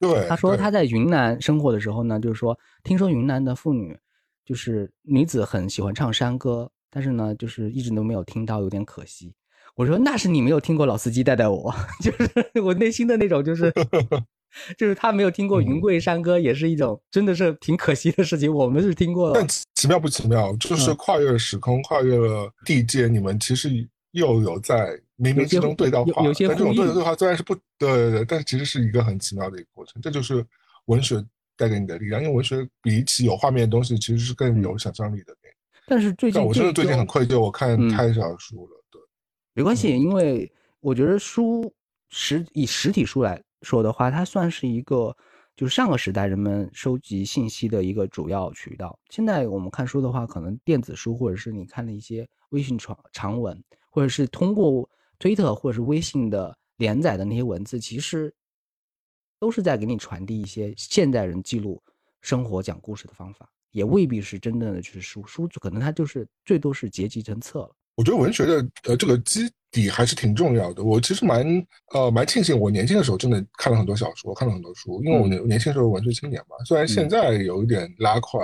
对，他说他在云南生活的时候呢，就是说听说云南的妇女就是女子很喜欢唱山歌，但是呢，就是一直都没有听到，有点可惜。我说那是你没有听过老司机带带我，就是我内心的那种，就是 就是他没有听过云贵山歌，也是一种真的是挺可惜的事情。我们是听过了但，奇奇妙不奇妙，就是嗯跨越了时空，跨越了地界，你们其实又有在冥冥之中对到话。有有些但这种呼应对对话虽然是不对对对，但其实是一个很奇妙的一个过程。这就是文学带给你的力量，因为文学比起有画面的东西，其实是更有想象力的。但是最近我真的最近很愧疚，我看嗯太少书了。对，没关系，因为我觉得书实以实体书来说的话，它算是一个就是上个时代人们收集信息的一个主要渠道。现在我们看书的话，可能电子书或者是你看的一些微信长长文，或者是通过推特或者是微信的连载的那些文字，其实都是在给你传递一些现代人记录生活、讲故事的方法，也未必是真正的就是书，书可能它就是最多是结集成册了。我觉得文学的呃这个基底还是挺重要的。我其实蛮呃蛮庆幸，我年轻的时候真的看了很多小说，看了很多书，因为我年年轻时候文学青年嘛。虽然现在有一点拉胯，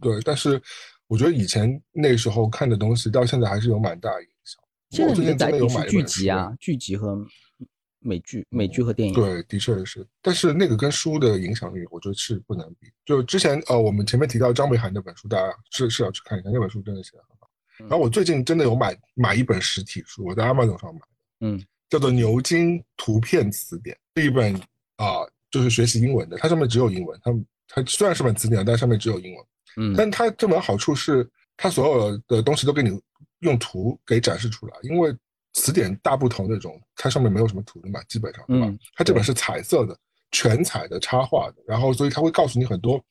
对，但是我觉得以前那时候看的东西，到现在还是有蛮大影响。现在我最近真的有买是剧集啊，剧集和美剧、美剧和电影。对，的确是，但是那个跟书的影响力，我觉得是不能比。就之前呃，我们前面提到张北涵那本书，大家是是要去看一下，那本书真的写的很好。然后我最近真的有买买一本实体书，我在 Amazon 上买的，嗯叫做《牛津图片词典》，是一本啊、就是学习英文的，它上面只有英文，它它虽然是本词典，但上面只有英文。嗯但它这本好处是，它所有的东西都给你用图给展示出来，因为词典大不同那种，它上面没有什么图的嘛，基本上对吧？嗯它这本是彩色的，全彩的插画的，然后所以它会告诉你很多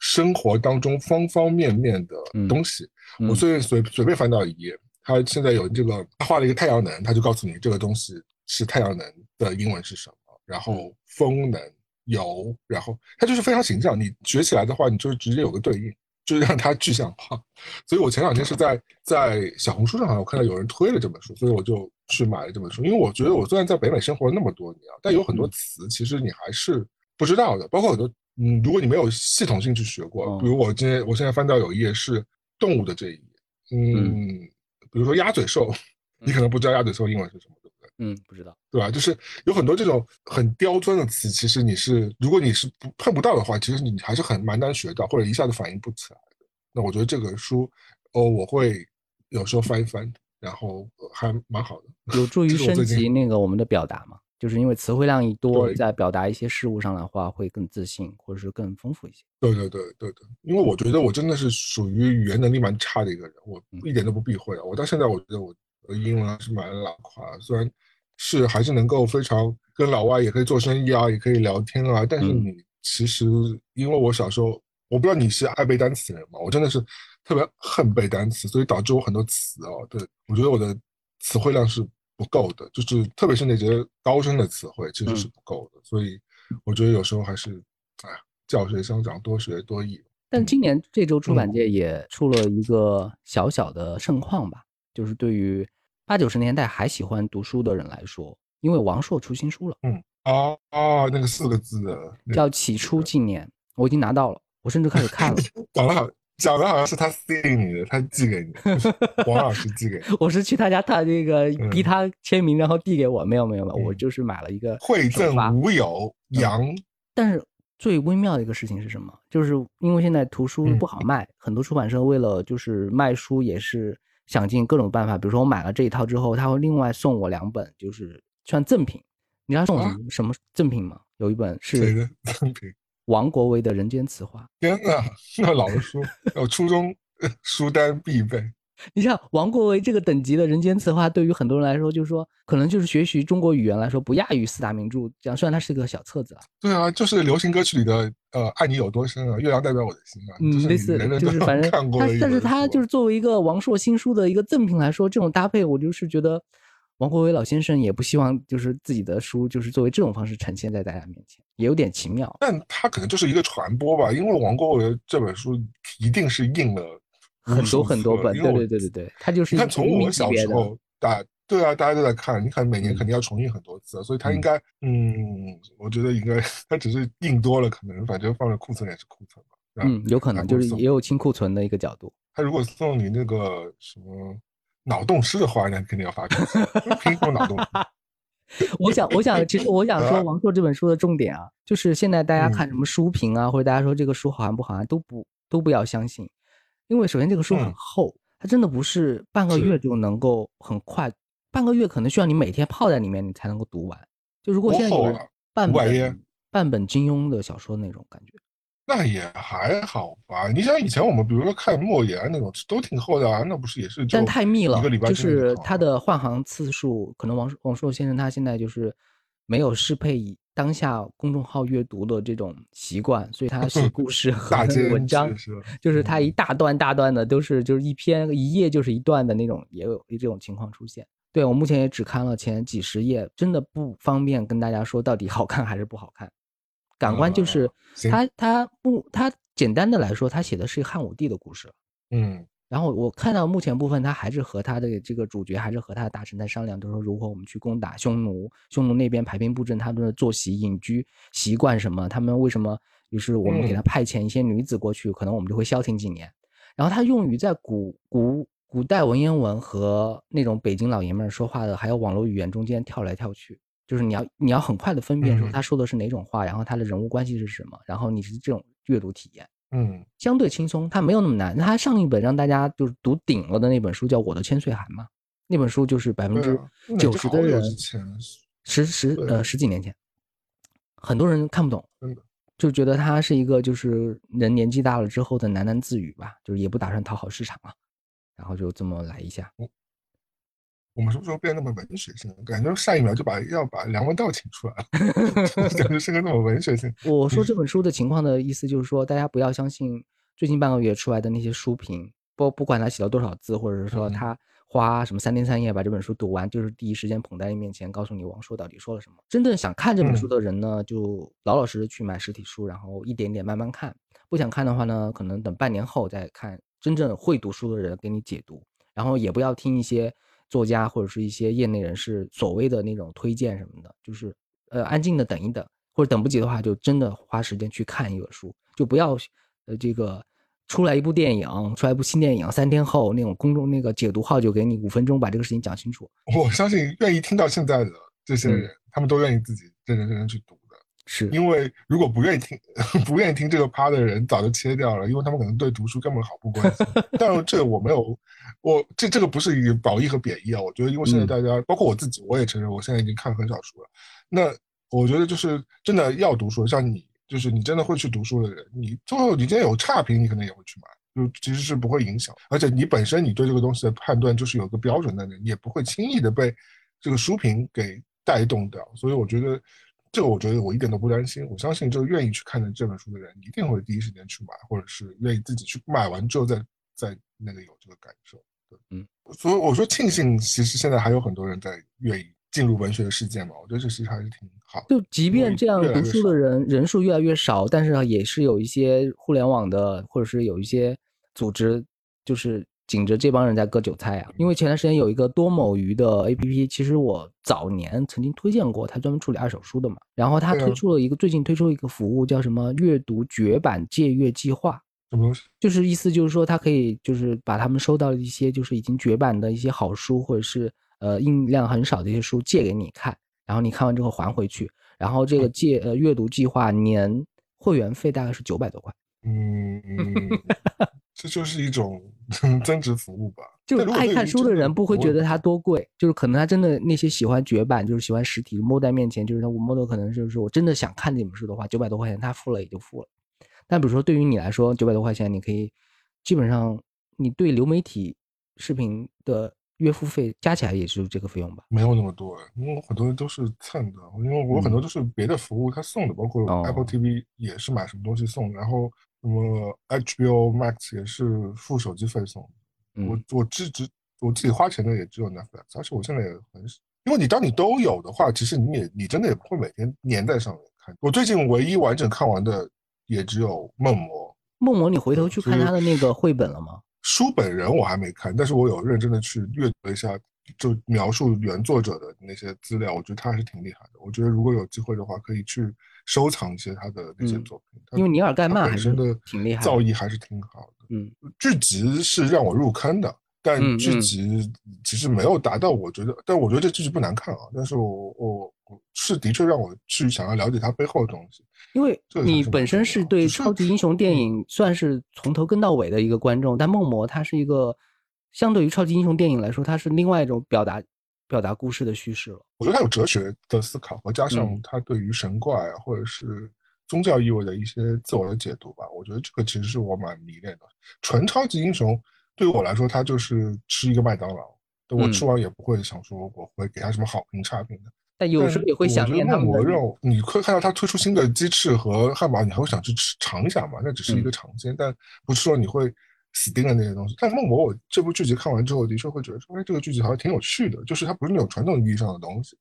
生活当中方方面面的东西。嗯我随随随便翻到一页，它现在有这个，它画了一个太阳能，它就告诉你这个东西是太阳能的英文是什么，然后风能、油，然后它就是非常形象。你学起来的话，你就直接有个对应，就是让它具象化。所以我前两天是在在小红书上好像我看到有人推了这本书，所以我就去买了这本书。因为我觉得我虽然在北美生活了那么多年啊，但有很多词其实你还是不知道的，包括很多嗯，如果你没有系统性去学过，哦比如我今天我现在翻到有一页是动物的这一页，嗯，比如说鸭嘴兽，你可能不知道鸭嘴兽英文是什么？嗯，不知道。对吧？就是有很多这种很刁钻的词，其实你是如果你是不碰不到的话，其实你还是很蛮难学到，或者一下子反应不起来的。那我觉得这个书，哦，我会有时候翻一翻，然后呃还蛮好的。有助于升级那个我们的表达嘛？就是因为词汇量一多，在表达一些事物上的话，会更自信，或者是更丰富一些。对对对对对，因为我觉得我真的是属于语言能力蛮差的一个人，我一点都不避讳啊。我到现在我觉得我的英文还是蛮拉胯的，虽然是还是能够非常跟老外也可以做生意啊，也可以聊天啊，但是嗯你其实因为我小时候，我不知道你是爱背单词的人吗？我真的是特别恨背单词，所以导致我很多词哦，对我觉得我的词汇量是不够的，就是特别是那些高深的词汇其实是不够的，所以我觉得有时候还是，哎呀，教学相长，多学多益。但今年这周出版嗯界也出了一个小小的盛况吧，就是对于八九十年代还喜欢读书的人来说，因为王朔出新书了，嗯，哦哦，那个四个字的，叫《起初纪念》，我已经拿到了，我甚至开始看了。讲的好，讲的好像是他 C 你的，他寄给你 王老师寄给你。我是去他家，他那个逼嗯他签名，然后递给我。没有没有没有，我嗯就是买了一个惠赠无有，杨但是最微妙的一个事情是什么？就是因为现在图书嗯不好卖，很多出版社为了就是卖书也是想尽各种办法。比如说我买了这一套之后，他会另外送我两本，就是算赠品。你知道送什么什么赠品吗？有一本是赠品？王国维的《人间词话》。天哪，那老的书，我初中呃 书单必备。你像王国维这个等级的《人间词话》，对于很多人来说，就是说可能就是学习中国语言来说不亚于四大名著。这样虽然它是个小册子啊，对啊，就是流行歌曲里的呃，爱你有多深啊，月亮代表我的心啊，嗯，类就是似你人人都就是反正但是他就是作为一个王朔新书的一个赠品来说，这种搭配，我就是觉得王国维老先生也不希望就是自己的书就是作为这种方式呈现在大家面前，也有点奇妙。但他可能就是一个传播吧，因为王国维这本书一定是印了无很多很多本，对对对对对，它就是你从我小时候，大对啊，大家都在看，你看每年嗯肯定要重印很多次，所以他应该，嗯，我觉得应该他只是印多了，可能反正放在库存也是库存吧。嗯，有可能就是也有清库存的一个角度。他如果送你那个什么脑洞师的话，那肯定要发给你，凭什么脑洞？我想，我想，其实我想说，啊王朔这本书的重点啊，就是现在大家嗯看什么书评啊，或者大家说这个书好还不好看，都不都不要相信，因为首先这个书很嗯厚，它真的不是半个月就能够很快，半个月可能需要你每天泡在里面，你才能够读完。就如果现在半本半本金庸的小说那种感觉，那也还好吧。你想以前我们比如说看莫言那种都挺厚的啊，那不是也是但太密了就是他的换行次数，可能王王朔先生他现在就是没有适配以当下公众号阅读的这种习惯，所以他写 故事和文章就是他一嗯大段大段的都是就是一篇一页就是一段的那种，也有这种情况出现。对我目前也只看了前几十页，真的不方便跟大家说到底好看还是不好看。感官就是他他不他简单的来说，他写的是汉武帝的故事。嗯然后我看到目前部分，他还是和他的这个主角还是和他的大臣在商量，就说如何我们去攻打匈奴，匈奴那边排兵布阵，他们的作息、隐居习惯什么，他们为什么？于是我们给他派遣一些女子过去，可能我们就会消停几年。然后他用于在古古古代文言文和那种北京老爷们儿说话的，还有网络语言中间跳来跳去，就是你要你要很快的分辨说他说的是哪种话，然后他的人物关系是什么，然后你是这种阅读体验。嗯，相对轻松，它没有那么难。它上一本让大家就是读顶了的那本书叫《我的千岁寒》嘛，那本书就是百分之九十的人，十十呃十几年前，很多人看不懂，就觉得他是一个就是人年纪大了之后的喃喃自语吧，就是也不打算讨好市场了，然后就这么来一下。我们什么时候变那么文学性？感觉下一秒就把要把梁文道请出来了，感觉是个那么文学性。我说这本书的情况的意思就是说，大家不要相信最近半个月出来的那些书评，不不管他写了多少字，或者是说他花什么三天三夜把这本书读完，就是第一时间捧在你面前告诉你王朔到底说了什么。真正想看这本书的人呢，就老老实实去买实体书，然后一点点慢慢看。不想看的话呢，可能等半年后再看真正会读书的人给你解读，然后也不要听一些。作家或者是一些业内人士所谓的那种推荐什么的，就是呃安静的等一等，或者等不及的话，就真的花时间去看一本书，就不要呃这个出来一部电影，出来一部新电影，三天后那种公众那个解读号就给你五分钟把这个事情讲清楚。我相信愿意听到现在的这些人，他们都愿意自己认认真真去读。是因为如果不愿意听 不愿意听这个趴的人早就切掉了，因为他们可能对读书根本毫不关心。但这个我没有，我这这个不是以褒义和贬义啊。我觉得因为现在大家，包括我自己，我也承认我现在已经看很少书了。那我觉得就是真的要读书，像你就是你真的会去读书的人，你最后你今天有差评，你可能也会去买，就其实是不会影响。而且你本身你对这个东西的判断就是有个标准在那，你也不会轻易的被这个书评给带动掉。所以我觉得。这个我觉得我一点都不担心，我相信这个愿意去看的这本书的人一定会第一时间去买，或者是愿意自己去买完之后再再那个有这个感受。对，嗯，所以我说庆幸，其实现在还有很多人在愿意进入文学的世界嘛，我觉得这其实还是挺好。就即便这样读书的人人数越来越少，但是也是有一些互联网的，或者是有一些组织，就是。紧着这帮人在割韭菜啊！因为前段时间有一个多某鱼的 APP，其实我早年曾经推荐过，它专门处理二手书的嘛。然后它推出了一个，最近推出了一个服务，叫什么“阅读绝版借阅计划”。什么东西？就是意思就是说，它可以就是把他们收到的一些就是已经绝版的一些好书，或者是呃印量很少的一些书借给你看，然后你看完之后还回去。然后这个借呃阅读计划年会员费大概是九百多块。嗯。这就是一种增值服务吧。就爱看书的人不会觉得它多贵，就是可能他真的那些喜欢绝版，就是喜欢实体摸在面前，就是他我摸到可能就是我真的想看这本书的话，九百多块钱他付了也就付了。但比如说对于你来说，九百多块钱你可以基本上你对流媒体视频的月付费加起来也是这个费用吧？没有那么多，因为我很多人都是蹭的，因为我很多都是别的服务他送的，包括 Apple TV 也是买什么东西送，然后。什么 HBO Max 也是付手机费送，我我只只我自己花钱的也只有 Netflix，而且我现在也很，因为你当你都有的话，其实你也你真的也不会每天粘在上面看。我最近唯一完整看完的也只有《梦魔》。梦魔，你回头去看他的那个绘本了吗？书本人我还没看，但是我有认真的去阅读一下，就描述原作者的那些资料，我觉得他还是挺厉害的。我觉得如果有机会的话，可以去。收藏一些他的那些作品，因为尼尔盖曼本身的挺厉害，造诣还是挺好的。嗯，剧集是让我入坑的，但剧集其实没有达到我觉得，但我觉得这剧集不难看啊。但是我我我是的确让我去想要了解它背后的东西。因为你本身是对超级英雄电影算是从头跟到尾的一个观众，但梦魔它是一个相对于超级英雄电影来说，它是另外一种表达。表达故事的叙事了，我觉得它有哲学的思考，和加上它对于神怪啊或者是宗教意味的一些自我的解读吧。我觉得这个其实是我蛮迷恋的。纯超级英雄对于我来说，它就是吃一个麦当劳，我吃完也不会想说我会给他什么好评差评的。但有时候也会想念他们。我肉，你会看到他推出新的鸡翅和汉堡，你还会想去吃尝一下嘛？那只是一个尝鲜，但不是说你会。死盯着那些东西，但《梦魔》我这部剧集看完之后，的确会觉得说，哎，这个剧集好像挺有趣的，就是它不是那种传统意义上的东西，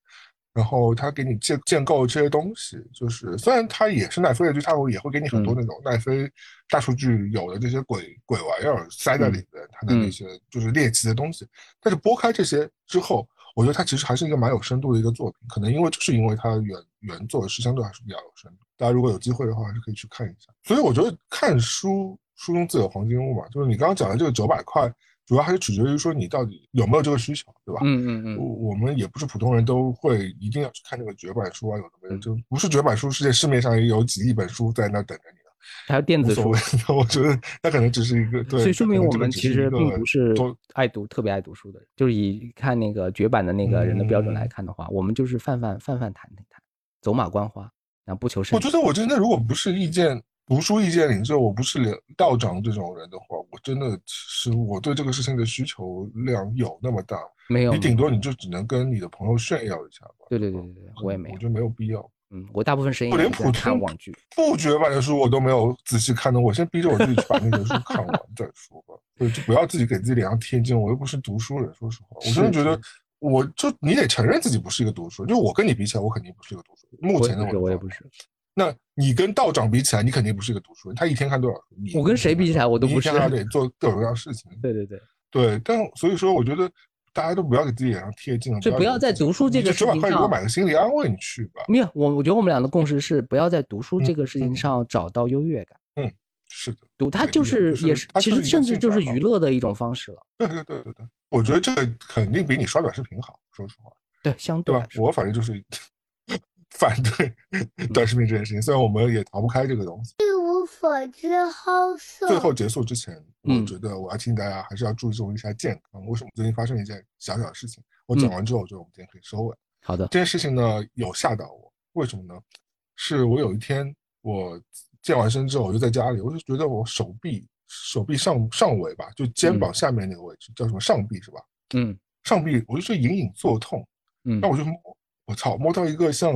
然后他给你建建构这些东西，就是虽然它也是奈飞的剧，它会也会给你很多那种奈飞大数据有的这些鬼鬼玩意儿塞在里面，它的那些就是猎奇的东西。但是拨开这些之后，我觉得它其实还是一个蛮有深度的一个作品。可能因为就是因为它原原作是相对还是比较有深度，大家如果有机会的话，还是可以去看一下。所以我觉得看书书中自有黄金屋嘛，就是你刚刚讲的这个九百块。主要还是取决于说你到底有没有这个需求，对吧？嗯嗯嗯。我我们也不是普通人都会一定要去看这个绝版书啊，有的没的，就不是绝版书，世界市面上也有几亿本书在那等着你呢。还有电子书，我觉得那可能只是一个。对。所以说明我们其实并不是爱读、特别爱读书的，就是以看那个绝版的那个人的标准来看的话，我们就是泛泛泛泛谈谈，走马观花，然后不求甚。我觉得我真的如果不是意见。读书意见领袖，我不是连道长这种人的话，我真的是我对这个事情的需求量有那么大？没有，你顶多你就只能跟你的朋友炫耀一下吧。对对对对对，我也没有，我觉得没有必要。嗯，我大部分时间我连普通网剧不绝版的书我都没有仔细看的，我先逼着我自己去把那本书看完再说吧。对，就不要自己给自己脸上贴金，我又不是读书人，说实话，我真的觉得，我就你得承认自己不是一个读书人，就我跟你比起来，我肯定不是一个读书人。目前的我，我也不是。那你跟道长比起来，你肯定不是一个读书人。他一天看多少书？你我跟谁比起来，我都不是。一天得做各种各样事情。对对对对，但所以说，我觉得大家都不要给自己脸上贴金了。就不要在读书这个事情上。你我买个心理安慰，你去吧。没有，我我觉得我们俩的共识是，不要在读书这个事情上找到优越感。嗯，是的。读它就是也是，其实甚至就是娱乐的一种方式了。对对对对对，我觉得这个肯定比你刷短视频好。说实话。对，相对吧？我反正就是。反对短视频这件事情，虽然我们也逃不开这个东西。一无所知，好色。最后结束之前，我觉得我要提醒大家，还是要注重一下健康。为什么最近发生一件小小的事情？我讲完之后，我觉得我们今天可以收尾。好的，这件事情呢，有吓到我。为什么呢？是我有一天我健完身之后，我就在家里，我就觉得我手臂手臂上上围吧，就肩膀下面那个位置，叫什么上臂是吧？嗯，上臂我就是隐隐作痛。嗯，那我就摸，我操，摸到一个像。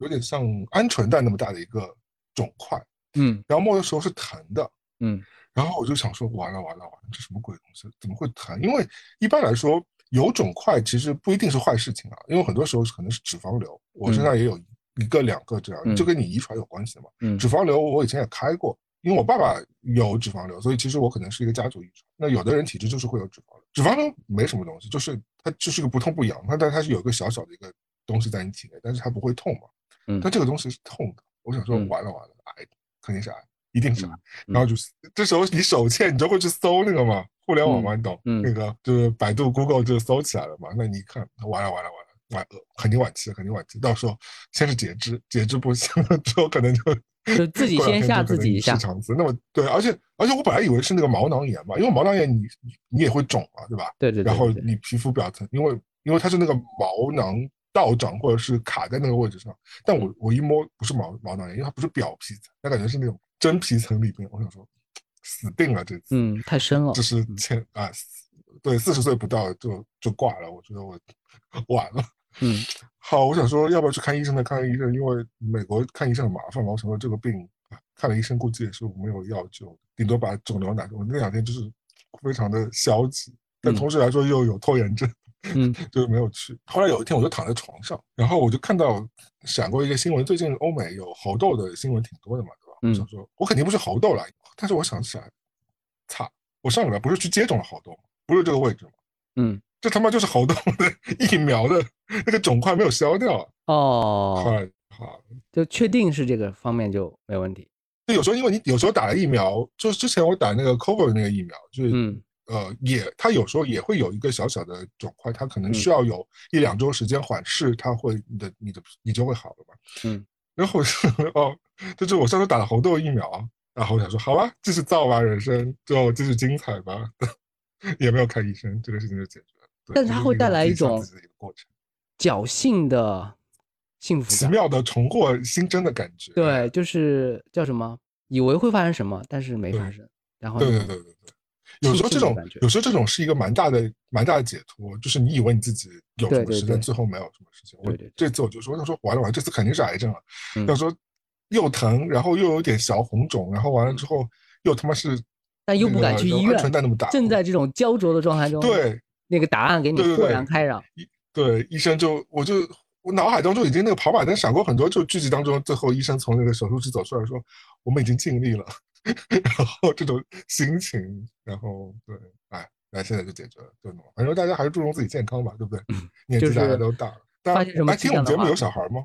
有点像鹌鹑蛋那么大的一个肿块，嗯，然后摸的时候是疼的，嗯，然后我就想说，完了完了完了，这什么鬼东西？怎么会疼？因为一般来说有肿块其实不一定是坏事情啊，因为很多时候可能是脂肪瘤，我身上也有一个两个这样，就跟你遗传有关系嘛。嗯，脂肪瘤我以前也开过，因为我爸爸有脂肪瘤，所以其实我可能是一个家族遗传。那有的人体质就是会有脂肪瘤，脂肪瘤没什么东西，就是它就是个不痛不痒，它但它是有一个小小的一个东西在你体内，但是它不会痛嘛。但这个东西是痛的，我想说完了完了，癌肯定是癌，一定是癌。然后就这时候你手欠，你就会去搜那个嘛，互联网嘛，你懂？那个就是百度、Google 就搜起来了嘛。那你一看，完了完了完了，晚肯定晚期，肯定晚期。到时候先是截肢，截肢不行了之后，可能就就自己先吓自己一下。肠子。那么对，而且而且我本来以为是那个毛囊炎嘛，因为毛囊炎你你也会肿嘛，对吧？对对。然后你皮肤表层，因为因为它是那个毛囊。倒长或者是卡在那个位置上，但我我一摸不是毛毛囊炎，因为它不是表皮层，它感觉是那种真皮层里面。我想说，死定了这次，嗯，太深了，这是前啊，对，四十岁不到就就挂了，我觉得我 晚了。嗯，好，我想说要不要去看医生呢？看医生，因为美国看医生很麻烦嘛。我想说这个病看了医生估计也是没有药救，顶多把肿瘤拿掉。我那两天就是非常的消极，但同时来说又有拖延症。嗯，就是没有去。后来有一天，我就躺在床上，然后我就看到闪过一个新闻。最近欧美有猴痘的新闻挺多的嘛，对吧？我想说，我肯定不是猴痘了。但是我想起来，操，我上礼拜不是去接种了猴痘吗？不是这个位置吗？嗯，这他妈就是猴痘的 疫苗的那个肿块没有消掉。哦，好，就确定是这个方面就没问题。就有时候因为你有时候打了疫苗，就是之前我打那个 COVID 那个疫苗，就是嗯。呃，也，它有时候也会有一个小小的肿块，它可能需要有一两周时间缓释，它会你的你的你就会好了嘛。嗯，然后哦，就是我上次打了红豆疫苗，然后我想说，好吧，继续造吧，人生就继续精彩吧，也没有看医生，这个事情就解决了。但是它会带来一种过程，侥幸的幸福，奇妙的重获新生的感觉。对，就是叫什么，以为会发生什么，但是没发生。然后，对对对对对。有时候这种，有时候这种是一个蛮大的、蛮大的解脱，就是你以为你自己有什么事，但最后没有什么事情。我这次我就说，他说完了完了，这次肯定是癌症了。要说又疼，然后又有点小红肿，然后完了之后又他妈是，但又不敢去医院，鹌鹑蛋那么大，正在这种焦灼的状态中，对那个答案给你豁然开朗。对医生就我就我脑海当中已经那个跑马灯闪过很多，就剧集当中最后医生从那个手术室走出来说：“我们已经尽力了。”然后这种心情，然后对，哎，那现在就解决了，就弄。反正大家还是注重自己健康吧，对不对？年纪大家都大了。发现什么？听我们节目有小孩吗？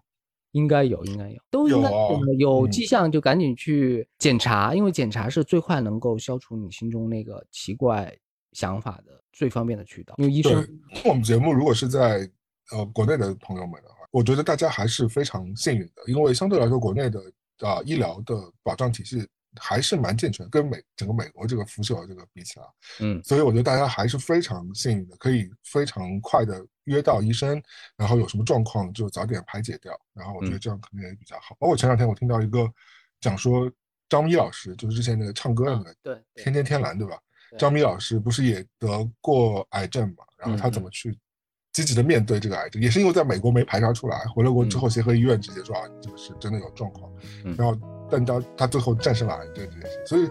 应该有，应该有，都应该有迹象就赶紧去检查，因为检查是最快能够消除你心中那个奇怪想法的最方便的渠道。因为医生，我们节目如果是在呃国内的朋友们的话，我觉得大家还是非常幸运的，因为相对来说国内的啊医疗的保障体系。还是蛮健全，跟美整个美国这个辐射这个比起来，嗯，所以我觉得大家还是非常幸运的，可以非常快的约到医生，然后有什么状况就早点排解掉，然后我觉得这样可能也比较好。包括前两天我听到一个讲说张咪老师，就是之前那个唱歌的那个，对，天天天蓝对吧？张咪老师不是也得过癌症嘛？然后他怎么去积极的面对这个癌症，也是因为在美国没排查出来，回了国之后协和医院直接说啊，你这个是真的有状况，然后。但到他最后战胜了癌症这件事，所以，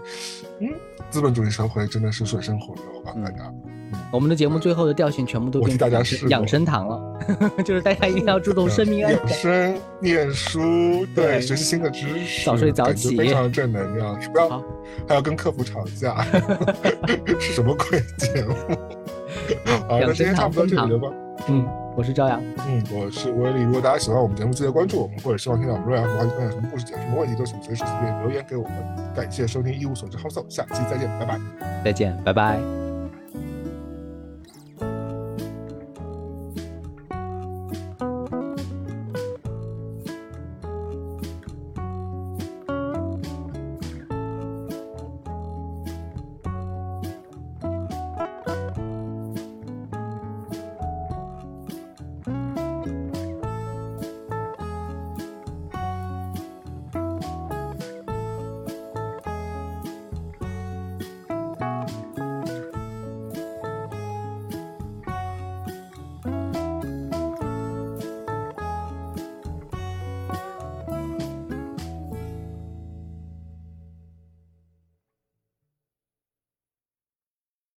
嗯，资本主义社会真的是水深火热吧，大家。我们的节目最后的调性全部都变大家养生堂了，就是大家一定要注重生命安全。养生、念书，对，学习新的知识，早睡早起，非常正能量。不要还要跟客服吵架，是什么鬼节目？好，那今天差不多这里了吧？嗯。我是朝阳，嗯，我是威利。如果大家喜欢我们节目，记得关注我们，或者希望听到我们瑞阳和阿分享什么故事、讲什么问题，都请随时随便留言给我们。感谢收听《一无所知好搜》，下期再见，拜拜。再见，拜拜。